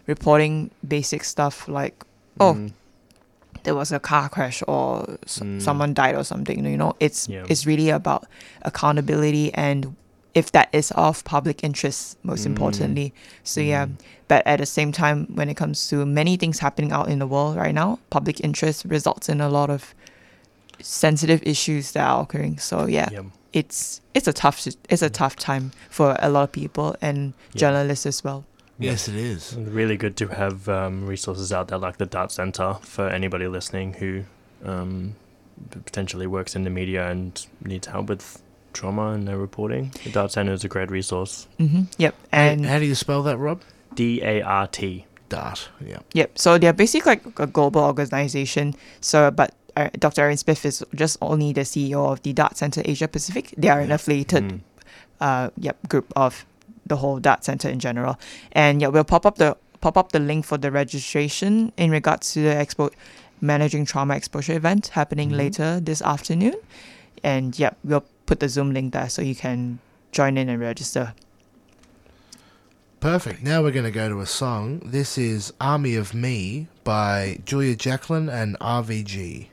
reporting basic stuff like oh Mm. there was a car crash or s- someone died or something you know it's Yeah. it's really about accountability and if that is of public interest most Mm. importantly so yeah but at the same time when it comes to many things happening out in the world right now public interest results in a lot of sensitive issues that are occurring so yeah Yep. it's it's a tough si- it's a tough time for a lot of people and Yeah. journalists as well Yes, it is. Really good to have um, resources out there like the Dart Center for anybody listening who um, potentially works in the media and needs help with trauma and their reporting. The Dart Center is a great resource. hmm yep and how do you spell that, Rob? D A R T. Dart. Yeah. Yep. So they're basically like a global organization. So, but uh, Dr. Erin Smith is just only the CEO of the Dart Center Asia Pacific. They are an affiliated, uh, yep, group of the whole Dart Center in general. And yeah, we'll pop up the pop up the link for the registration in regards to the expo managing trauma exposure event happening later this afternoon. And yeah, we'll put the Zoom link there so you can join in and register. Perfect. Now we're going to go to a song. This is Army of Me by Julia Jacklin and RVG.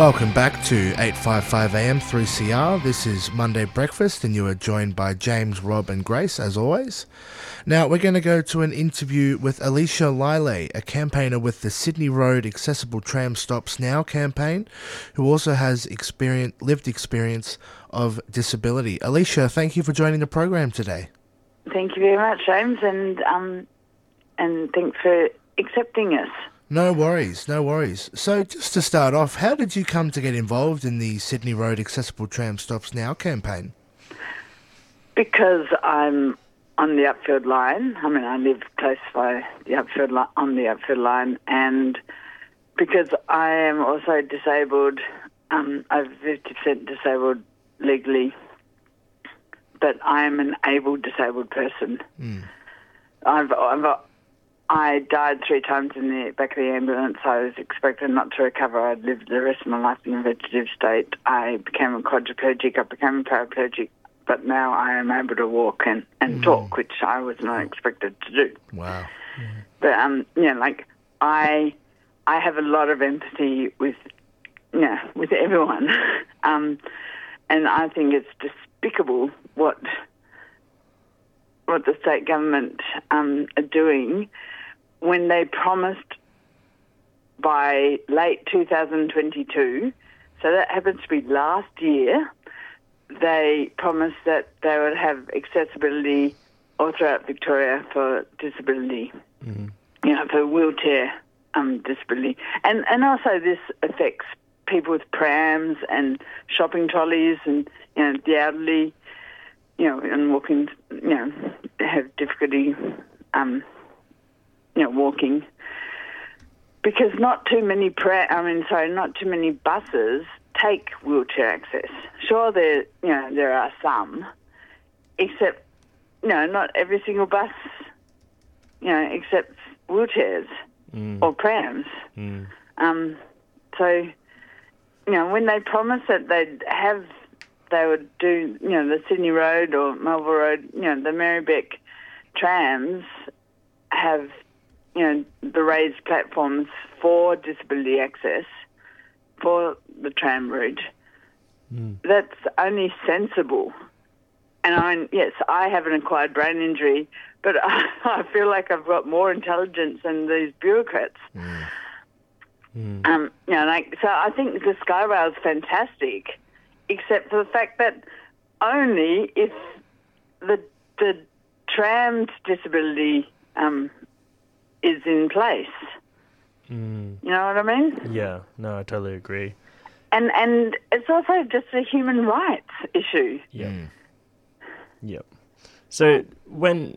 Welcome back to 855 AM 3CR. This is Monday Breakfast, and you are joined by James, Rob, and Grace, as always. Now, we're going to go to an interview with Alicia Lilley, a campaigner with the Sydney Road Accessible Tram Stops Now campaign, who also has experience, lived experience of disability. Alicia, thank you for joining the program today. Thank you very much, James, and um, and thanks for accepting us. No worries, no worries. So, just to start off, how did you come to get involved in the Sydney Road Accessible Tram Stops Now campaign? Because I'm on the upfield line. I mean, I live close by the upfield li- on the upfield line, and because I am also disabled, um, fifty percent disabled legally, but I am an able disabled person. I've, I've I died three times in the back of the ambulance. I was expected not to recover. I'd lived the rest of my life in a vegetative state. I became a quadriplegic. I became a paraplegic. But now I am able to walk and, and talk, which I was not expected to do. Wow. But um, yeah, like I, I have a lot of empathy with, yeah, you know, with everyone, [LAUGHS] um, and I think it's despicable what what the state government um, are doing when they promised by late 2022. So that happens to be last year. They promised that they would have accessibility all throughout Victoria for disability you know, for wheelchair um, disability. And and also this affects people with prams and shopping trolleys and you know the elderly, you know, and walking, you know, they have difficulty, um, you know, walking. Because not too many pra- I mean, sorry, not too many buses take wheelchair access. Sure, there, you know, there are some, except, you know, not every single bus you know, except wheelchairs or prams. Um, so, you know, when they promised that they'd have, they would do, you know, the Sydney Road or Melville Road, you know, the Merri-bek trams have, you know, the raised platforms for disability access for the tram route. That's only sensible. And I yes, I have an acquired brain injury, but I, [LAUGHS] I feel like I've got more intelligence than these bureaucrats. Um, you know, like so. I think the Skyrail is fantastic, except for the fact that only if the the tram's disability um, is in place. Mm. You know what I mean? Yeah, no, I totally agree. And and it's also just a human rights issue. Yeah. Yep. So when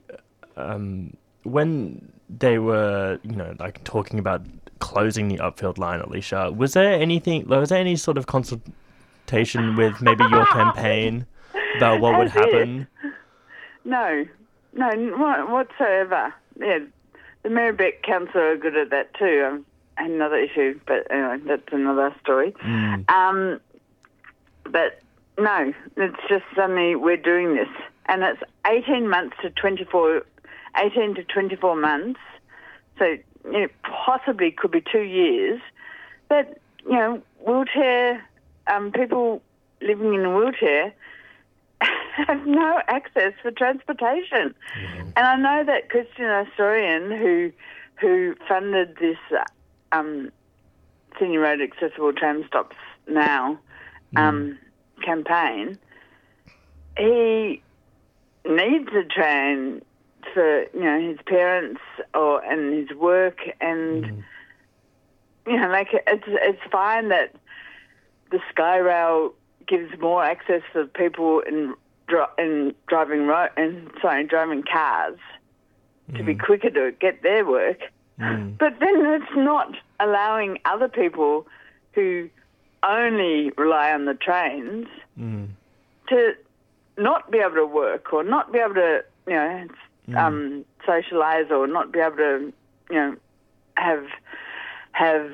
um, when they were, you know, like talking about closing the upfield line, Alicia, was there anything? Was there any sort of consultation with maybe your campaign about what [LAUGHS] would As is. happen? No, no, n- whatsoever. Yeah, the Merri-bek Council are good at that too. Um, another issue, but anyway, that's another story. Um, but no, it's just suddenly we're doing this, and it's 18 months to 24, 18 to 24 months. So you know, possibly could be two years. But you know, wheelchair um, people living in a wheelchair [LAUGHS] have no access for transportation. And I know that Christian Astorian, who who funded this um, Sydney Road Accessible Tram Stops Now um, campaign, he needs a train for you know his parents or and his work and you know like it's it's fine that the Skyrail gives more access for people in in driving ro- and sorry driving cars to be quicker to get their work, [LAUGHS] but then it's not allowing other people who only rely on the trains to not be able to work or not be able to you know um, socialize or not be able to you know have have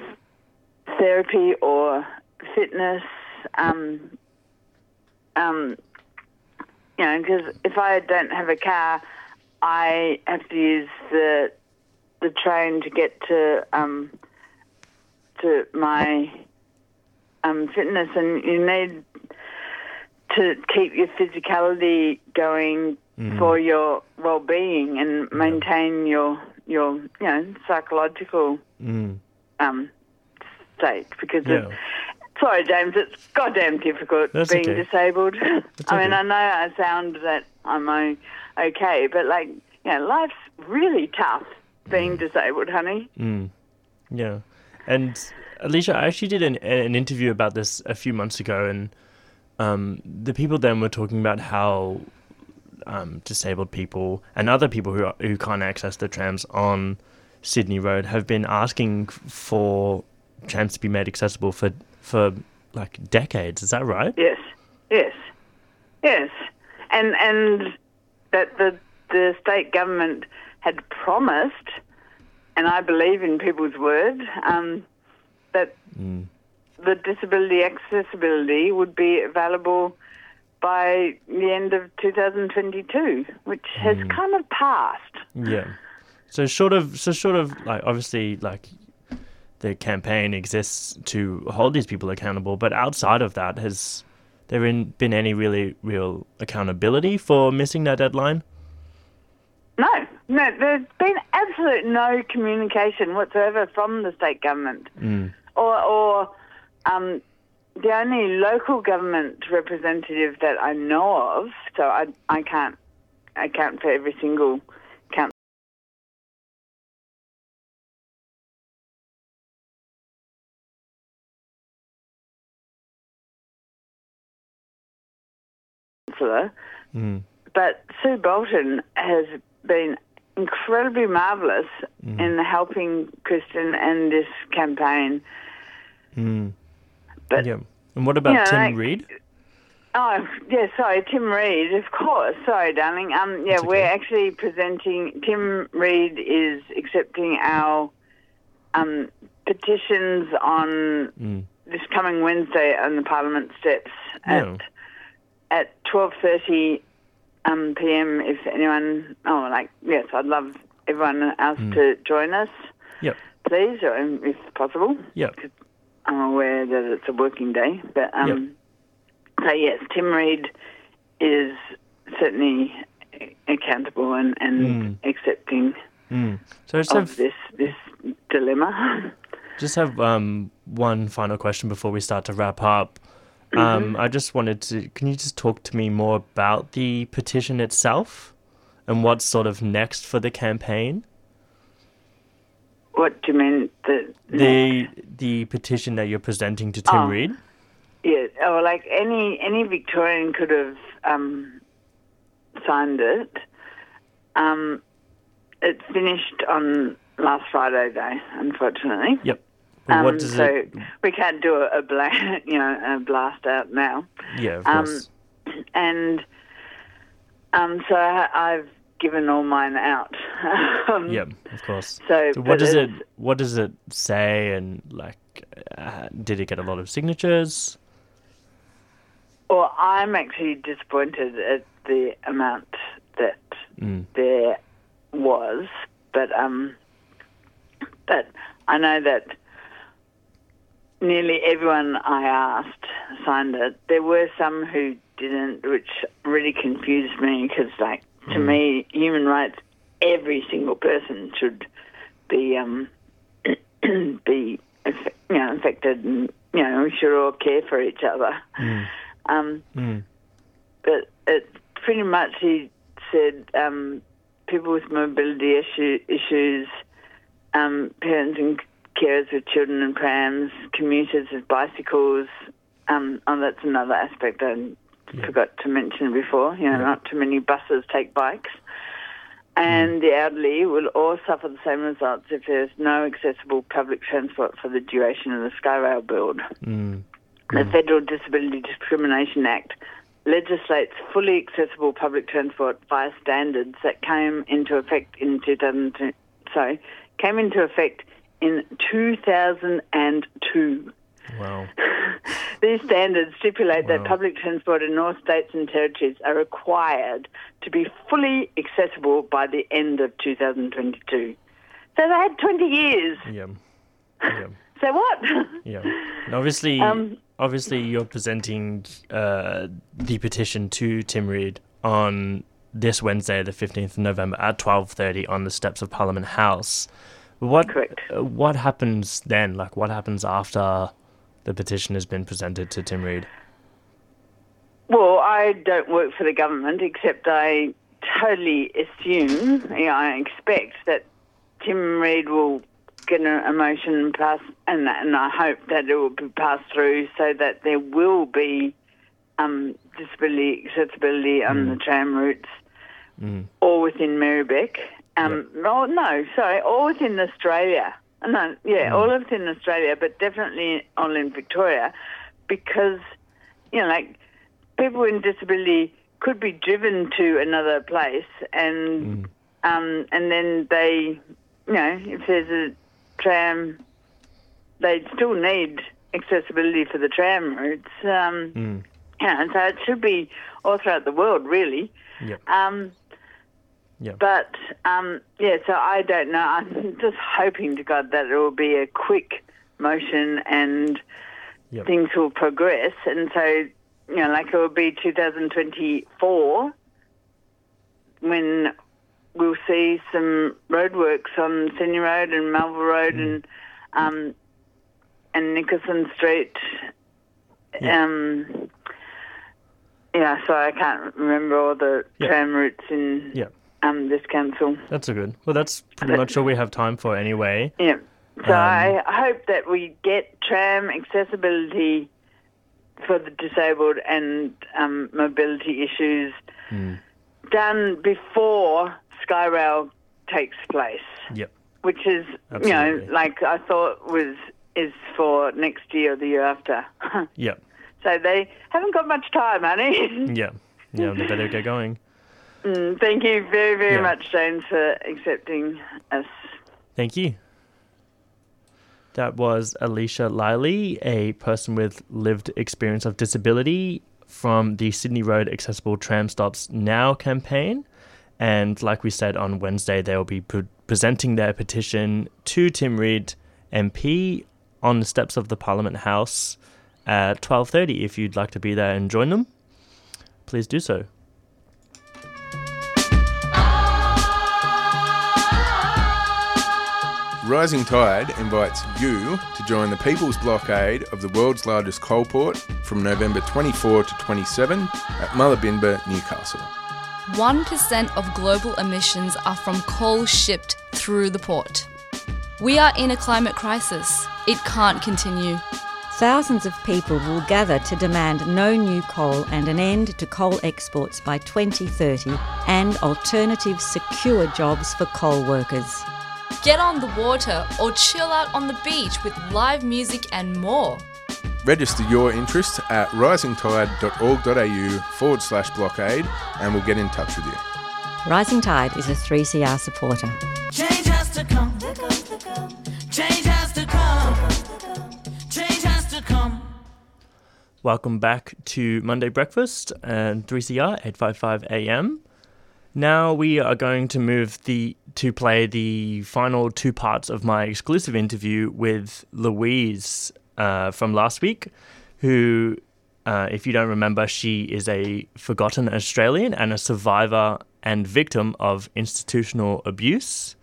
therapy or fitness. Um, um, you know, because if I don't have a car, I have to use the the train to get to um, to my um, fitness, and you need to keep your physicality going Mm. for your well-being and maintain your your you know psychological Mm. um, state because Yeah. it's, sorry James it's goddamn difficult That's being okay. disabled That's [LAUGHS] I mean. I know I sound that I'm okay but like you know life's really tough being disabled honey Mm. Yeah. And Alicia, I actually did an, an interview about this a few months ago, and um, the people then were talking about how um, disabled people and other people who, are, who can't access the trams on Sydney Road have been asking for trams to be made accessible for, for like decades. Is that right? Yes, yes, yes, and and that the the state government had promised, and I believe in people's word, um, that Mm. the disability accessibility would be available by the end of 2022, which has kind of passed. Yeah. So sort of, so sort of like obviously like the campaign exists to hold these people accountable, but outside of that, has there been, been any really real accountability for missing that deadline? No, no, there's been absolute no communication whatsoever from the state government. Mm. or or um, the only local government representative that I know of. So I I can't account for every single councillor, Mm. but Sue Bolton has been incredibly marvellous Mm. in helping Kristen and this campaign. Mm. But yeah. And what about you know, Tim like- Read? Oh, yeah, sorry, Tim Read, of course. Sorry, darling. Um, yeah, That's we're actually presenting. Tim Read is accepting our um, petitions on Mm. this coming Wednesday on the Parliament steps at Yeah. At twelve thirty um, p.m. If anyone, oh, like yes, I'd love everyone else Mm. to join us, Yep. please, or if possible. Yep. I'm aware that it's a working day, but um, so yes, Tim Read is certainly accountable and, and accepting Mm. So just of have this this dilemma. [LAUGHS] Just have um, one final question before we start to wrap up. Mm-hmm. Um, I just wanted to. Can you just talk to me more about the petition itself and what's sort of next for the campaign? What do you mean? The The the petition that you're presenting to Tim Oh. Read. yeah, oh, like any any Victorian could have um, signed it. Um, it finished on last Friday, though, unfortunately. Yep. Um, what does so it? we can't do a, a bla- [LAUGHS] you know a blast out now. Yeah, of Um, course. [CLEARS THROAT] and um, so I- I've given all mine out. [LAUGHS] um, Yep, of course. so, what does it? What does it say? And like, uh, did it get a lot of signatures? Well, I'm actually disappointed at the amount that Mm. there was, but um, but I know that nearly everyone I asked signed it. There were some who didn't, which really confused me because, like, to Mm. me, human rights, every single person should be um [CLEARS THROAT] be you know affected, and you know we should all care for each other. Mm. [LAUGHS] Um, Mm. but it pretty much he said um, people with mobility issue, issues, um, parents and carers with children and prams, commuters with bicycles. Um, oh, that's another aspect I forgot to mention before. You know, not too many buses take bikes. And the elderly will all suffer the same results if there's no accessible public transport for the duration of the Skyrail build. Mm. The Federal Disability Discrimination Act legislates fully accessible public transport via standards that came into effect in 2002. Sorry, came into effect in 2002. Wow. [LAUGHS] These standards stipulate that public transport in all states and territories are required to be fully accessible by the end of 2022. So they had 20 years. Yeah. [LAUGHS] Yeah. Say what? Yeah. And obviously, Um, obviously, you're presenting uh, the petition to Tim Read on this Wednesday, the fifteenth of November, at twelve thirty on the steps of Parliament House. What uh, what happens then? Like, what happens after the petition has been presented to Tim Read? Well, I don't work for the government, except I totally assume, you know, I expect that Tim Read will get a, motion passed, and, and I hope that it will be passed through so that there will be um, disability accessibility on the tram routes, Mm. or within Merri-bek. Um, Oh no, sorry, all within Australia. No, yeah, all within Australia, but definitely all in Victoria, because you know, like people with disability could be driven to another place, and um, and then they, you know, if there's a tram, they still need accessibility for the tram routes. Um, Mm. yeah, and so it should be all throughout the world, really. Yep. Um, Yeah. But um, yeah, so I don't know. I'm [LAUGHS] just hoping to God that it will be a quick motion and Yep. things will progress. And so, you know, like it will be 2024 when we'll see some roadworks on Sydney Road and Melville Road and um, and Nicholson Street. Um, yeah, so I can't remember all the tram routes in Yeah. Um, this council. That's a good. Well, that's pretty much all we have time for anyway. Yeah. So Um, I hope that we get tram accessibility for the disabled and um, mobility issues Mm. done before Skyrail takes place, Yep. which is you know like I thought was is for next year or the year after. [LAUGHS] Yep. so they haven't got much time, honey. Yeah. Yeah. They better get going. Mm, thank you very very Yeah. much, James, for accepting us. Thank you. That was Alicia Lilley, a person with lived experience of disability from the Sydney Road Accessible Tram Stops Now campaign. And like we said on Wednesday, they will be pre- presenting their petition to Tim Read MP on the steps of the Parliament House at 12:30. If you'd like to be there and join them, please do so. Rising Tide invites you to join the People's Blockade of the world's largest coal port from November 24 to 27 at Mulubinba, Newcastle. 1% of global emissions are from coal shipped through the port. We are in a climate crisis. It can't continue. Thousands of people will gather to demand no new coal and an end to coal exports by 2030 and alternative secure jobs for coal workers. Get on the water or chill out on the beach with live music and more. Register your interest at risingtide.org.au forward slash blockade and we'll get in touch with you. Rising Tide is a 3CR supporter. Change has to come. Change has to come. Change has to come. Welcome back to Monday Breakfast and 3CR 855 AM. Now we are going to move the to play the final two parts of my exclusive interview with Louise uh, from last week, who, uh, if you don't remember, she is a forgotten Australian and a survivor and victim of institutional abuse.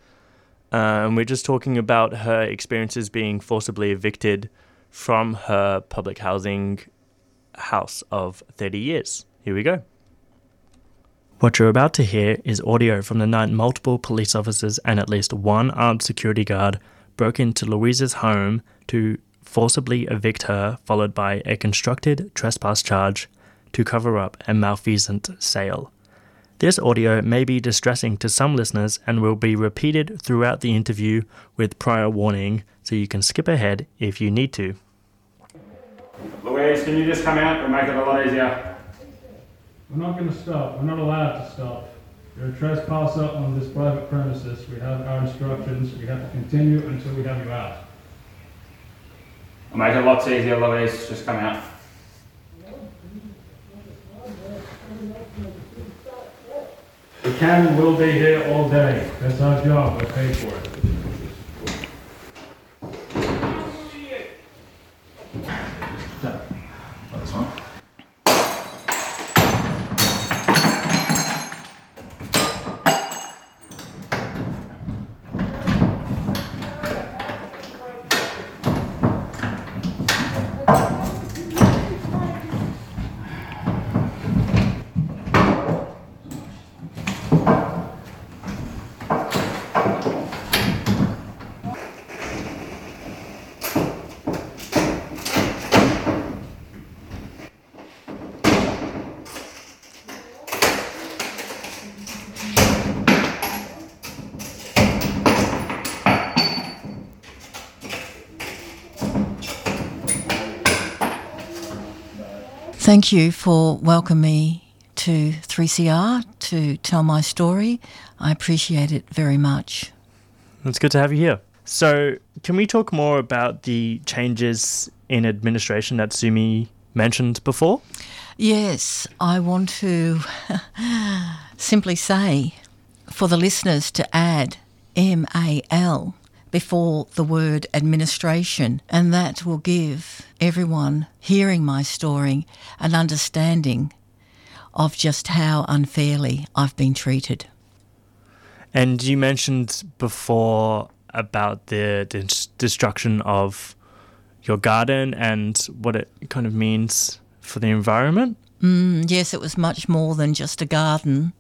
Uh, and we're just talking about her experiences being forcibly evicted from her public housing house of 30 years. Here we go. What you're about to hear is audio from the night multiple police officers and at least one armed security guard broke into Louise's home to forcibly evict her, followed by a constructed trespass charge to cover up a malfeasant sale. This audio may be distressing to some listeners and will be repeated throughout the interview with prior warning, so you can skip ahead if you need to. Louise, can you just come out and make it a lot easier? We're not going to stop. We're not allowed to stop. You're a trespasser on this private premises. We have our instructions. We have to continue until we have you out. I'll make it lots easier, Louise. Just come out. We can and will be here all day. That's our job. We're paid for it. Thank you for welcoming me to 3CR to tell my story. I appreciate it very much. It's good to have you here. So, can we talk more about the changes in administration that Sumi mentioned before? Yes, I want to [LAUGHS] simply say for the listeners to add MAL before the word administration, and that will give everyone hearing my story an understanding of just how unfairly I've been treated. And you mentioned before about the dis- destruction of your garden and what it kind of means for the environment. Mm, yes, it was much more than just a garden.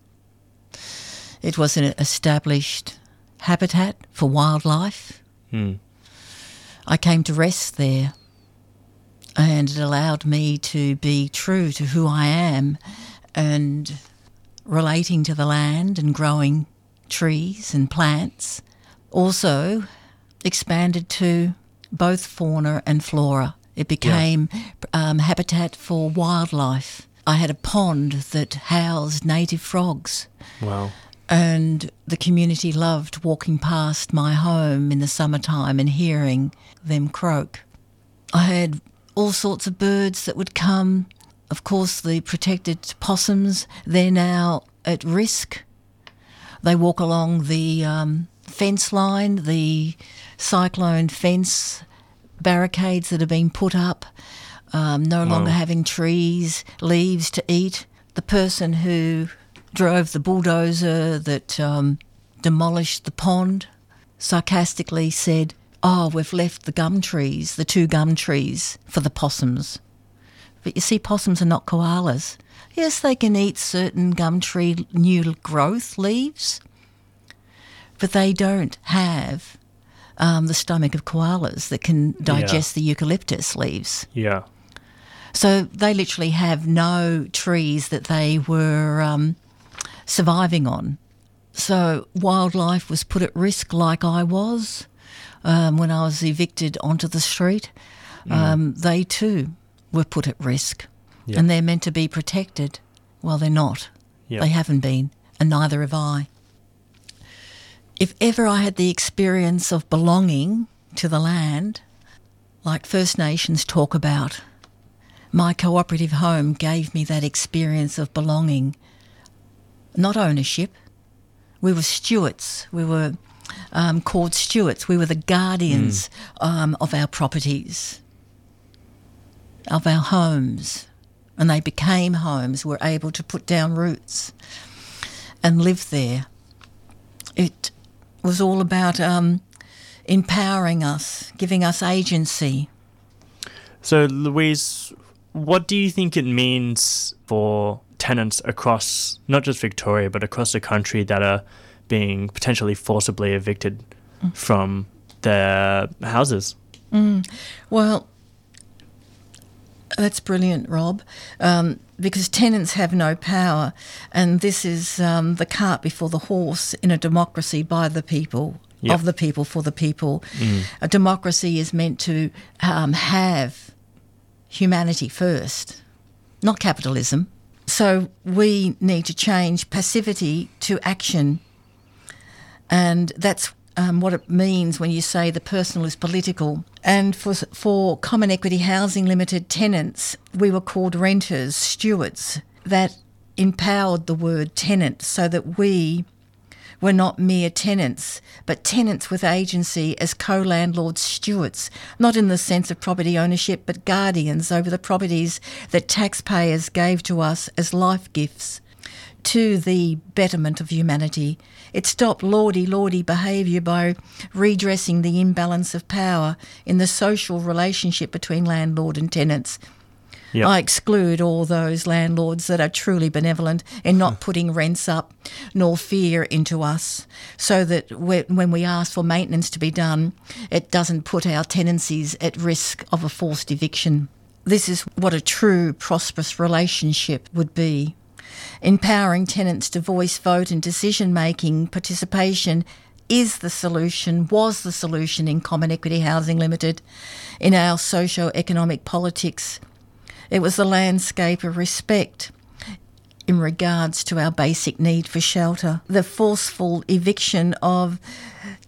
It was an established habitat for wildlife. Hmm. I came to rest there, and it allowed me to be true to who I am and relating to the land and growing trees and plants. Also, expanded to both fauna and flora. It became um, habitat for wildlife. I had a pond that housed native frogs. Wow. And the community loved walking past my home in the summertime and hearing them croak. I had all sorts of birds that would come. Of course, the protected possums, they're now at risk. They walk along the um, fence line, the cyclone fence barricades that have been put up, um, no Wow. longer having trees, leaves to eat. The person who drove the bulldozer that um, demolished the pond sarcastically said, Oh, we've left the gum trees, the two gum trees, for the possums. But you see, possums are not koalas. Yes, they can eat certain gum tree new growth leaves, but they don't have um, the stomach of koalas that can digest the eucalyptus leaves. Yeah. So they literally have no trees that they were um, surviving on. So wildlife was put at risk, like I was um, when I was evicted onto the street. Um, they too were put at risk, Yeah. and they're meant to be protected. Well, they're not. Yeah. They haven't been, and neither have I. If ever I had the experience of belonging to the land, like First Nations talk about, my cooperative home gave me that experience of belonging, not ownership. We were stewards. We were um, called stewards. We were the guardians um, of our properties, of our homes. And they became homes. We're able to put down roots and live there. It was all about um, empowering us, giving us agency. So, Louise, what do you think it means for tenants across not just Victoria but across the country that are being potentially forcibly evicted from their houses? Mm. Well, that's brilliant, Rob, um, because tenants have no power, and this is um, the cart before the horse in a democracy by the people, Yep. of the people, for the people. Mm. A democracy is meant to um, have humanity first, not capitalism. So we need to change passivity to action. And that's um, what it means when you say the personal is political. And for, for Common Equity Housing Limited tenants, we were called renters, stewards. That empowered the word tenant so that we were not mere tenants, but tenants with agency as co landlord stewards, not in the sense of property ownership, but guardians over the properties that taxpayers gave to us as life gifts to the betterment of humanity. It stopped lordy lordy behaviour by redressing the imbalance of power in the social relationship between landlord and tenants. Yep. I exclude all those landlords that are truly benevolent in not [LAUGHS] putting rents up nor fear into us, so that when we ask for maintenance to be done, it doesn't put our tenancies at risk of a forced eviction. This is what a true prosperous relationship would be. Empowering tenants to voice, vote, and decision making participation is the solution, was the solution in Common Equity Housing Limited in our socio economic politics It was the landscape of respect in regards to our basic need for shelter. The forceful eviction of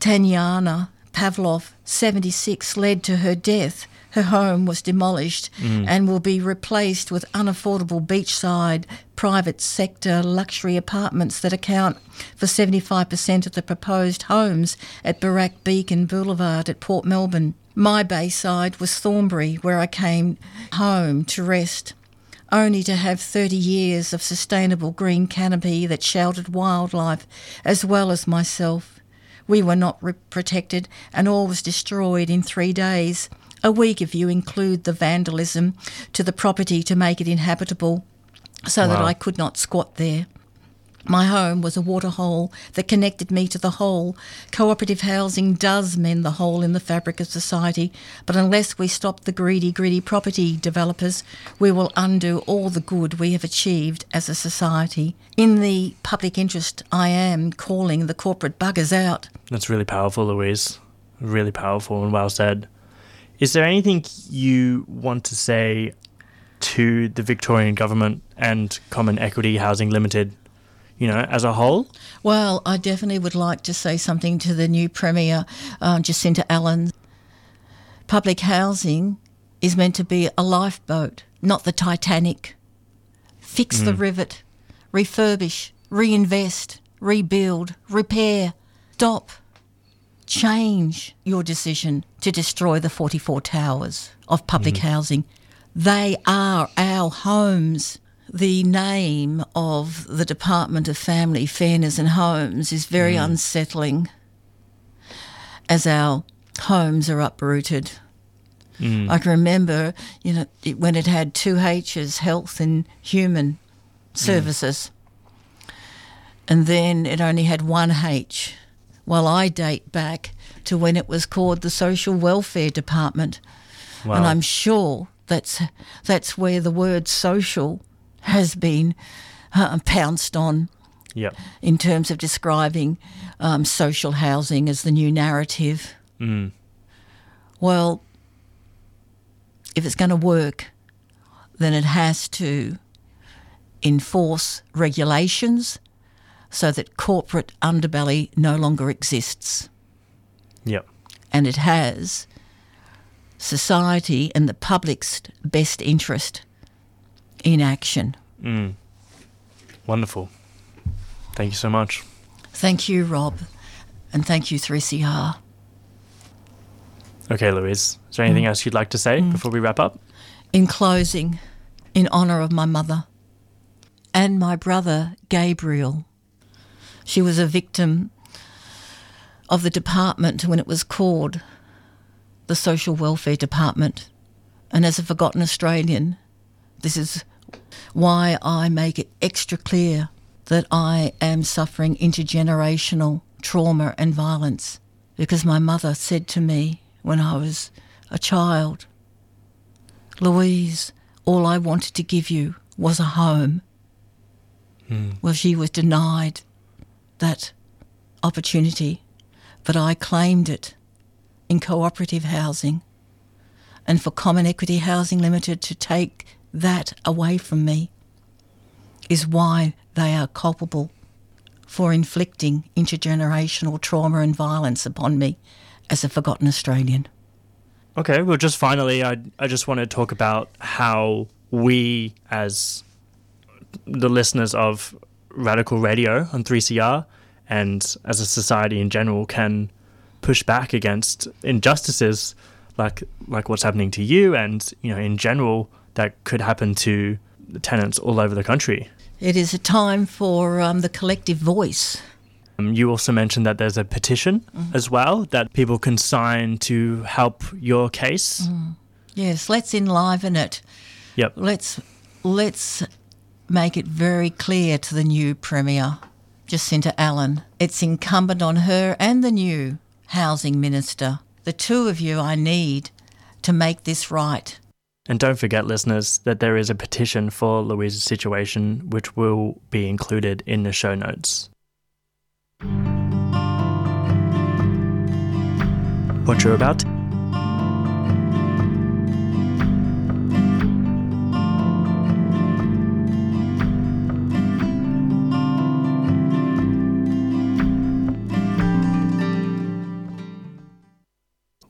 Tanyana Pavlov, 76, led to her death. Her home was demolished Mm. and will be replaced with unaffordable beachside private sector luxury apartments that account for 75% of the proposed homes at Barak Beacon Boulevard at Port Melbourne. My bayside was Thornbury, where I came home to rest only to have 30 years of sustainable green canopy that sheltered wildlife as well as myself. We were not re- protected, and all was destroyed in three days. A week if you include the vandalism to the property to make it inhabitable, so that I could not squat there. My home was a waterhole that connected me to the whole. Cooperative housing does mend the hole in the fabric of society, but unless we stop the greedy, greedy property developers, we will undo all the good we have achieved as a society. In the public interest, I am calling the corporate buggers out. That's really powerful, Louise. Really powerful and well said. Is there anything you want to say to the Victorian government and Common Equity Housing Limited, you know, as a whole? Well, I definitely would like to say something to the new Premier, uh, Jacinta Allan. Public housing is meant to be a lifeboat, not the Titanic. Fix the Mm. rivet, refurbish, reinvest, rebuild, repair, stop, change your decision to destroy the 44 towers of public Mm. housing. They are our homes. The name of the Department of Family, Fairness and Homes is very Mm. unsettling as our homes are uprooted. Mm. I can remember, you know, it, when it had two H's, health and human services, and then it only had one H. Well, I date back to when it was called the Social Welfare Department, and I'm sure that's that's where the word social has been uh, pounced on Yep. in terms of describing um, social housing as the new narrative. Mm. Well, if it's going to work, then it has to enforce regulations so that corporate underbelly no longer exists. Yep. And it has society and the public's best interest in action. Mm. Wonderful. Thank you so much. Thank you, Rob, and thank you, 3CR. Okay, Louise. Is there anything Mm. else you'd like to say before we wrap up? In closing, in honour of my mother and my brother Gabriel, she was a victim of the department when it was called the Social Welfare Department. And as a forgotten Australian, this is why I make it extra clear that I am suffering intergenerational trauma and violence because my mother said to me when I was a child, Louise, all I wanted to give you was a home. Mm. Well, she was denied that opportunity, but I claimed it in cooperative housing. And for Common Equity Housing Limited to take that away from me is why they are culpable for inflicting intergenerational trauma and violence upon me as a forgotten Australian. Okay, well, just finally, I I just want to talk about how we, as the listeners of Radical Radio on 3CR, and as a society in general, can push back against injustices like like what's happening to you, and you know, in general, that could happen to tenants all over the country. It is a time for um, the collective voice. Um, you also mentioned that there's a petition as well that people can sign to help your case. Mm. Yes, let's enliven it. Yep. Let's let's make it very clear to the new premier, Jacinta Allan. It's incumbent on her and the new housing minister, the two of you I need to make this right. And don't forget, listeners, that there is a petition for Louise's situation, which will be included in the show notes. What you're about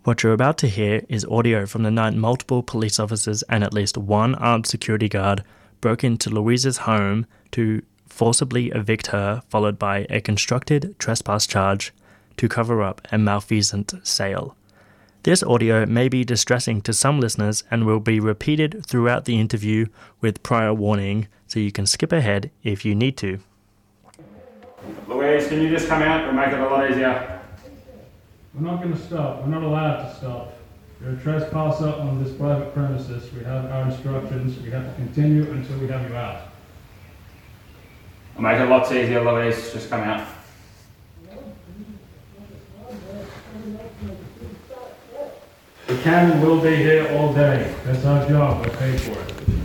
What you're about to hear is audio from the night multiple police officers and at least one armed security guard broke into Louise's home to forcibly evict her, followed by a constructed trespass charge to cover up a malfeasant sale. This audio may be distressing to some listeners and will be repeated throughout the interview with prior warning, so you can skip ahead if you need to. Louise, can you just come out and make it a lot easier? We're not going to stop. We're not allowed to stop. You're a trespasser on this private premises. We have our instructions. We have to continue until we have you out. I'll make it lots easier, Louise. Just come out. We can and will be here all day. That's our job. We're paid for it.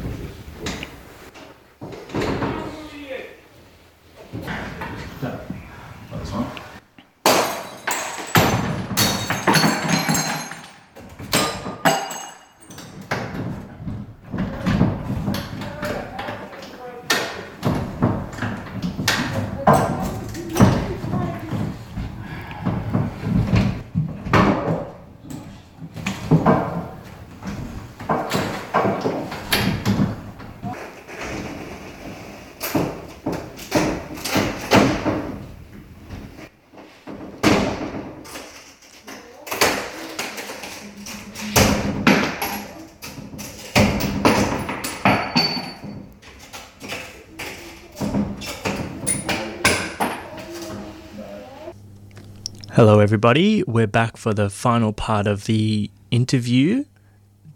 Hello, everybody. We're back for the final part of the interview,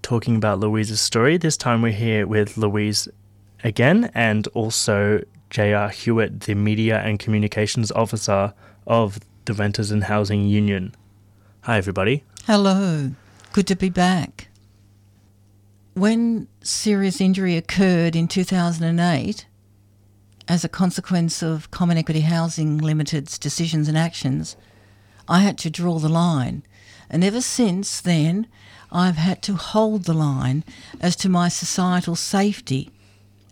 talking about Louise's story. This time we're here with Louise again and also J.R. Hewitt, the Media and Communications Officer of the Renters and Housing Union. Hi, everybody. Hello. Good to be back. When serious injury occurred in 2008, as a consequence of Common Equity Housing Limited's decisions and actions, I had to draw the line. And ever since then, I've had to hold the line as to my societal safety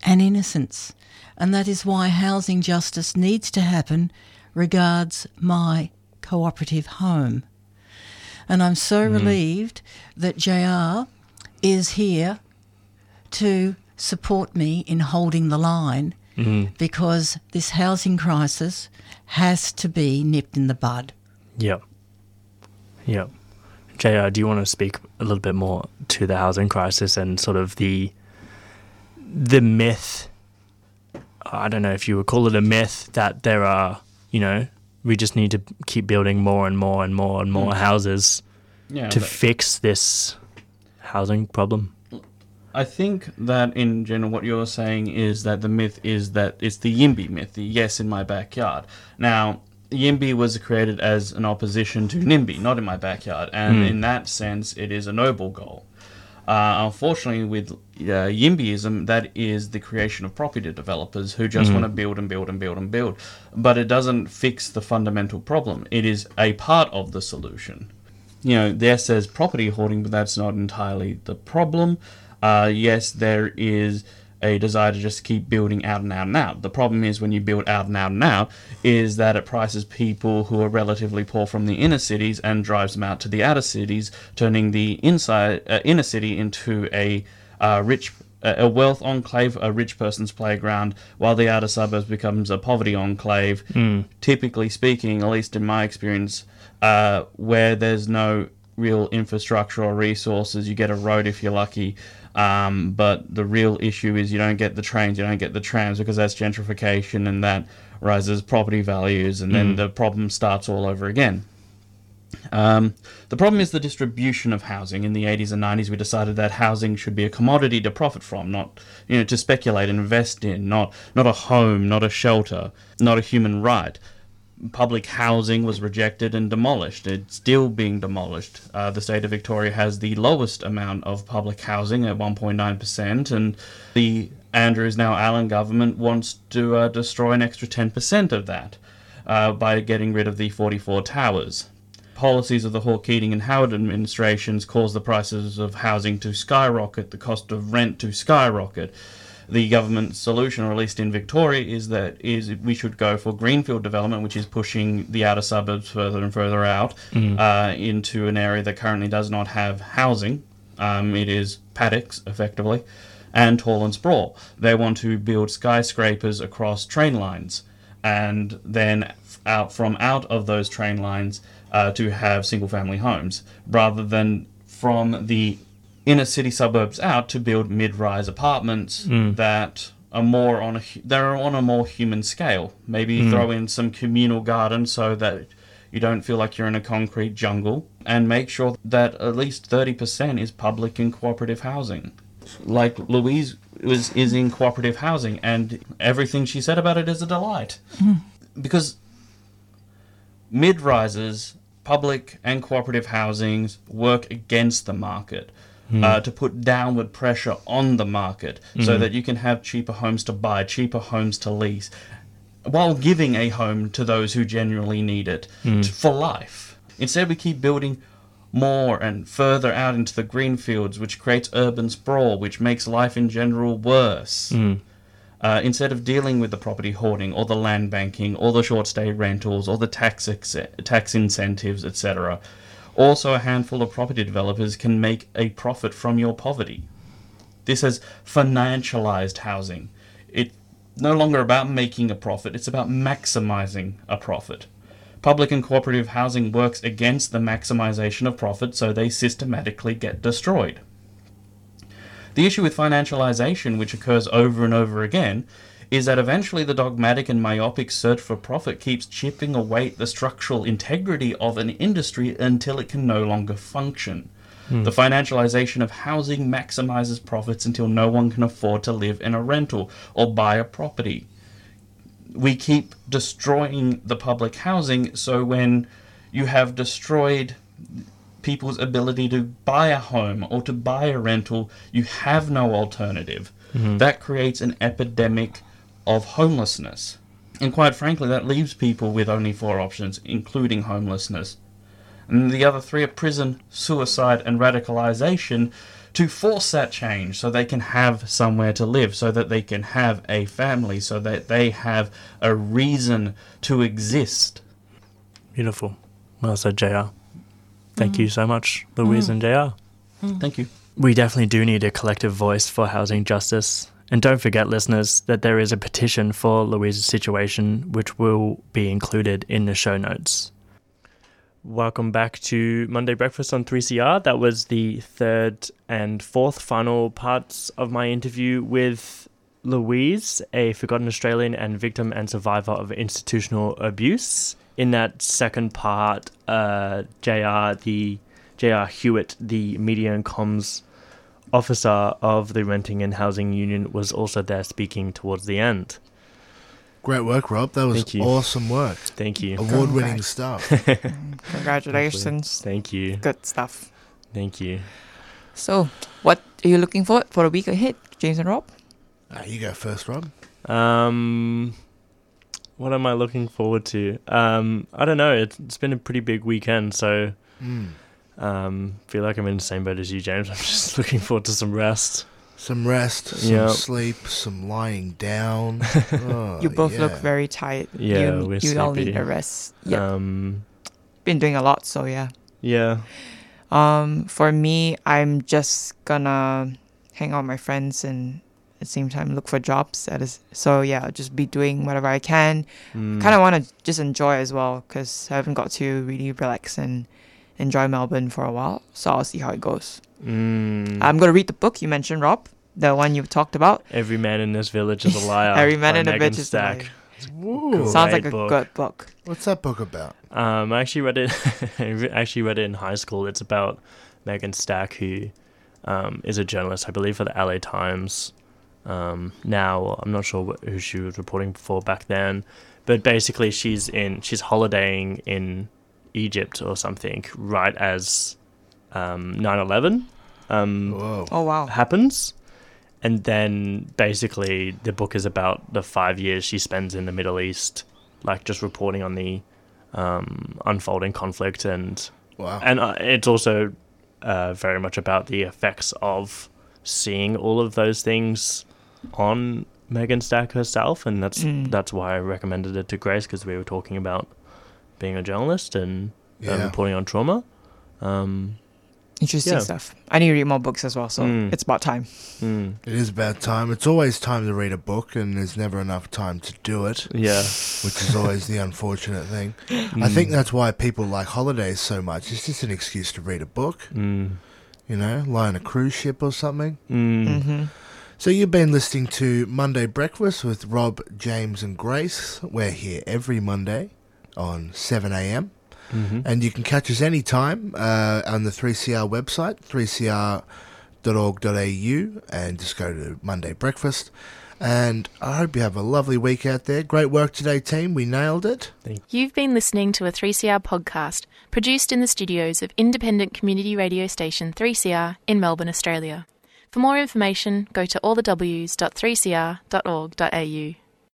and innocence. And that is why housing justice needs to happen regards my cooperative home. And I'm so relieved that JR is here to support me in holding the line Mhm. because this housing crisis has to be nipped in the bud. Yep. Yep. JR, do you want to speak a little bit more to the housing crisis and sort of the the myth I don't know if you would call it a myth that there are, you know, we just need to keep building more and more and more and more Mm. houses Yeah, to fix this housing problem. I think that in general, what you're saying is that the myth is that it's the YIMBY myth, the yes in my backyard. Now, YIMBY was created as an opposition to NIMBY, not in my backyard, and Hmm. in that sense, it is a noble goal. Uh, unfortunately, with uh, YIMBYism, that is the creation of property developers who just Mhm. want to build and build and build and build. But it doesn't fix the fundamental problem. It is a part of the solution you know, there says property hoarding, but that's not entirely the problem. Uh, yes, there is a desire to just keep building out and out and out. The problem is when you build out and out and out, is that it prices people who are relatively poor from the inner cities and drives them out to the outer cities, turning the inside uh, inner city into a uh, rich a wealth enclave, a rich person's playground, while the outer suburbs becomes a poverty enclave. Mm. Typically speaking, at least in my experience, uh, where there's no real infrastructure or resources, you get a road if you're lucky. Um, but the real issue is you don't get the trains, you don't get the trams because that's gentrification and that rises property values, and then Mm. the problem starts all over again. Um, the problem is the distribution of housing. In the 80s and 90s, we decided that housing should be a commodity to profit from, not you know to speculate and invest in, not not a home, not a shelter, not a human right. Public housing was rejected and demolished. It's still being demolished. Uh, the state of Victoria has the lowest amount of public housing at 1.9%, and the Andrews now Allan government wants to uh, destroy an extra 10% of that uh, by getting rid of the 44 towers policies of the Hawke Keating and Howard administrations caused the prices of housing to skyrocket, the cost of rent to skyrocket. The government solution, or at least in Victoria, is that is we should go for greenfield development, which is pushing the outer suburbs further and further out Mm. uh, into an area that currently does not have housing. Um, it is paddocks, effectively, and tall and sprawl. They want to build skyscrapers across train lines, and then out from out of those train lines uh, to have single-family homes, rather than from the inner city suburbs out to build mid-rise apartments Mm. that are more on a they're on a more human scale. Maybe Mm. throw in some communal gardens so that you don't feel like you're in a concrete jungle, and make sure that at least thirty percent is public and cooperative housing. Like Louise was is in cooperative housing, and everything she said about it is a delight because mid rises, public and cooperative housings work against the market Hmm. uh, to put downward pressure on the market so Mhm. that you can have cheaper homes to buy, cheaper homes to lease, while giving a home to those who genuinely need it Hmm. t- for life. Instead, we keep building more and further out into the green fields, which creates urban sprawl, which makes life in general worse Mm. uh, instead of dealing with the property hoarding or the land banking or the short stay rentals or the tax ex- tax incentives, etc. Also, a handful of property developers can make a profit from your poverty. This has financialized housing. It's no longer about making a profit, it's about maximizing a profit. Public and cooperative housing works against the maximization of profit, so they systematically get destroyed. The issue with financialization, which occurs over and over again, is that eventually the dogmatic and myopic search for profit keeps chipping away at the structural integrity of an industry until it can no longer function. Hmm. The financialization of housing maximizes profits until no one can afford to live in a rental or buy a property. We keep destroying the public housing, so when you have destroyed people's ability to buy a home or to buy a rental, you have no alternative. Mhm. That creates an epidemic of homelessness. And quite frankly, that leaves people with only four options, including homelessness. And the other three are prison, suicide, and radicalization to force that change so they can have somewhere to live, so that they can have a family, so that they have a reason to exist. Beautiful. Well said, JR. Thank Mhm. you so much, Louise Mhm. and JR. Thank you. We definitely do need a collective voice for housing justice. And don't forget, listeners, that there is a petition for Louise's situation, which will be included in the show notes. Welcome back to Monday Breakfast on 3CR. That was the third and fourth final parts of my interview with Louise, a forgotten Australian and victim and survivor of institutional abuse. In that second part, uh, JR, the JR Hewitt, the media and comms officer of the Renting and Housing Union, was also there speaking towards the end. Great work, Rob. That was awesome work. Thank you. Award winning stuff. [LAUGHS] Congratulations. Thank you. Good stuff. Thank you. So, what are you looking forward for the week ahead, James and Rob? Ah, you go first, Rob. Um, what am I looking forward to? Um, I don't know. It's, it's been a pretty big weekend, so Mm. Um, feel like I'm in the same boat as you, James. [LAUGHS] I'm just looking forward to some rest. Some rest, some Yep. sleep, some lying down. [LAUGHS] Oh, you both look very tired. Yeah, you, we're you all need sleepy. a rest. Yep. Um, Been doing a lot, so yeah. yeah. Um, for me, I'm just gonna hang out with my friends and at the same time look for jobs. That is, so yeah, I'll just be doing whatever I can. Mm. Kind of want to just enjoy as well because I haven't got to really relax and enjoy Melbourne for a while. So I'll see how it goes. Mm. I'm gonna read the book you mentioned, Rob, the one you talked about. Every man in this village is a liar. [LAUGHS] Every man in a Megan bitch is a liar. Ooh. Sounds like a book. good book. What's that book about? Um, I actually read it. [LAUGHS] I actually read it in high school. It's about Megan Stack, who um, is a journalist, I believe, for the LA Times. Um, now I'm not sure who she was reporting for back then, but basically she's in she's holidaying in Egypt or something right as um, 9/11 um, Oh wow. happens. And then basically the book is about the five years she spends in the Middle East, like just reporting on the um, unfolding conflict and Wow. and uh, it's also uh, very much about the effects of seeing all of those things on Megan Stack herself, and that's Mm. that's why I recommended it to Grace because we were talking about being a journalist and uh, Yeah. reporting on trauma. Um, Interesting yeah. stuff. I need to read more books as well, so Mm. it's about time. It is about time. It's always time to read a book, and there's never enough time to do it. Yeah. Which is always the unfortunate thing. [LAUGHS] I think Mm. that's why people like holidays so much. It's just an excuse to read a book. Mm. You know, lie on a cruise ship or something. Mm. Mhm. So you've been listening to Monday Breakfast with Rob, James, and Grace. We're here every Monday on 7 a.m. Mhm. And you can catch us anytime uh, on the 3CR website, 3cr.org.au, and just go to Monday Breakfast. And I hope you have a lovely week out there. Great work today, team. We nailed it. You've been listening to a 3CR podcast produced in the studios of independent community radio station 3CR in Melbourne, Australia. For more information, go to allthews.3cr.org.au.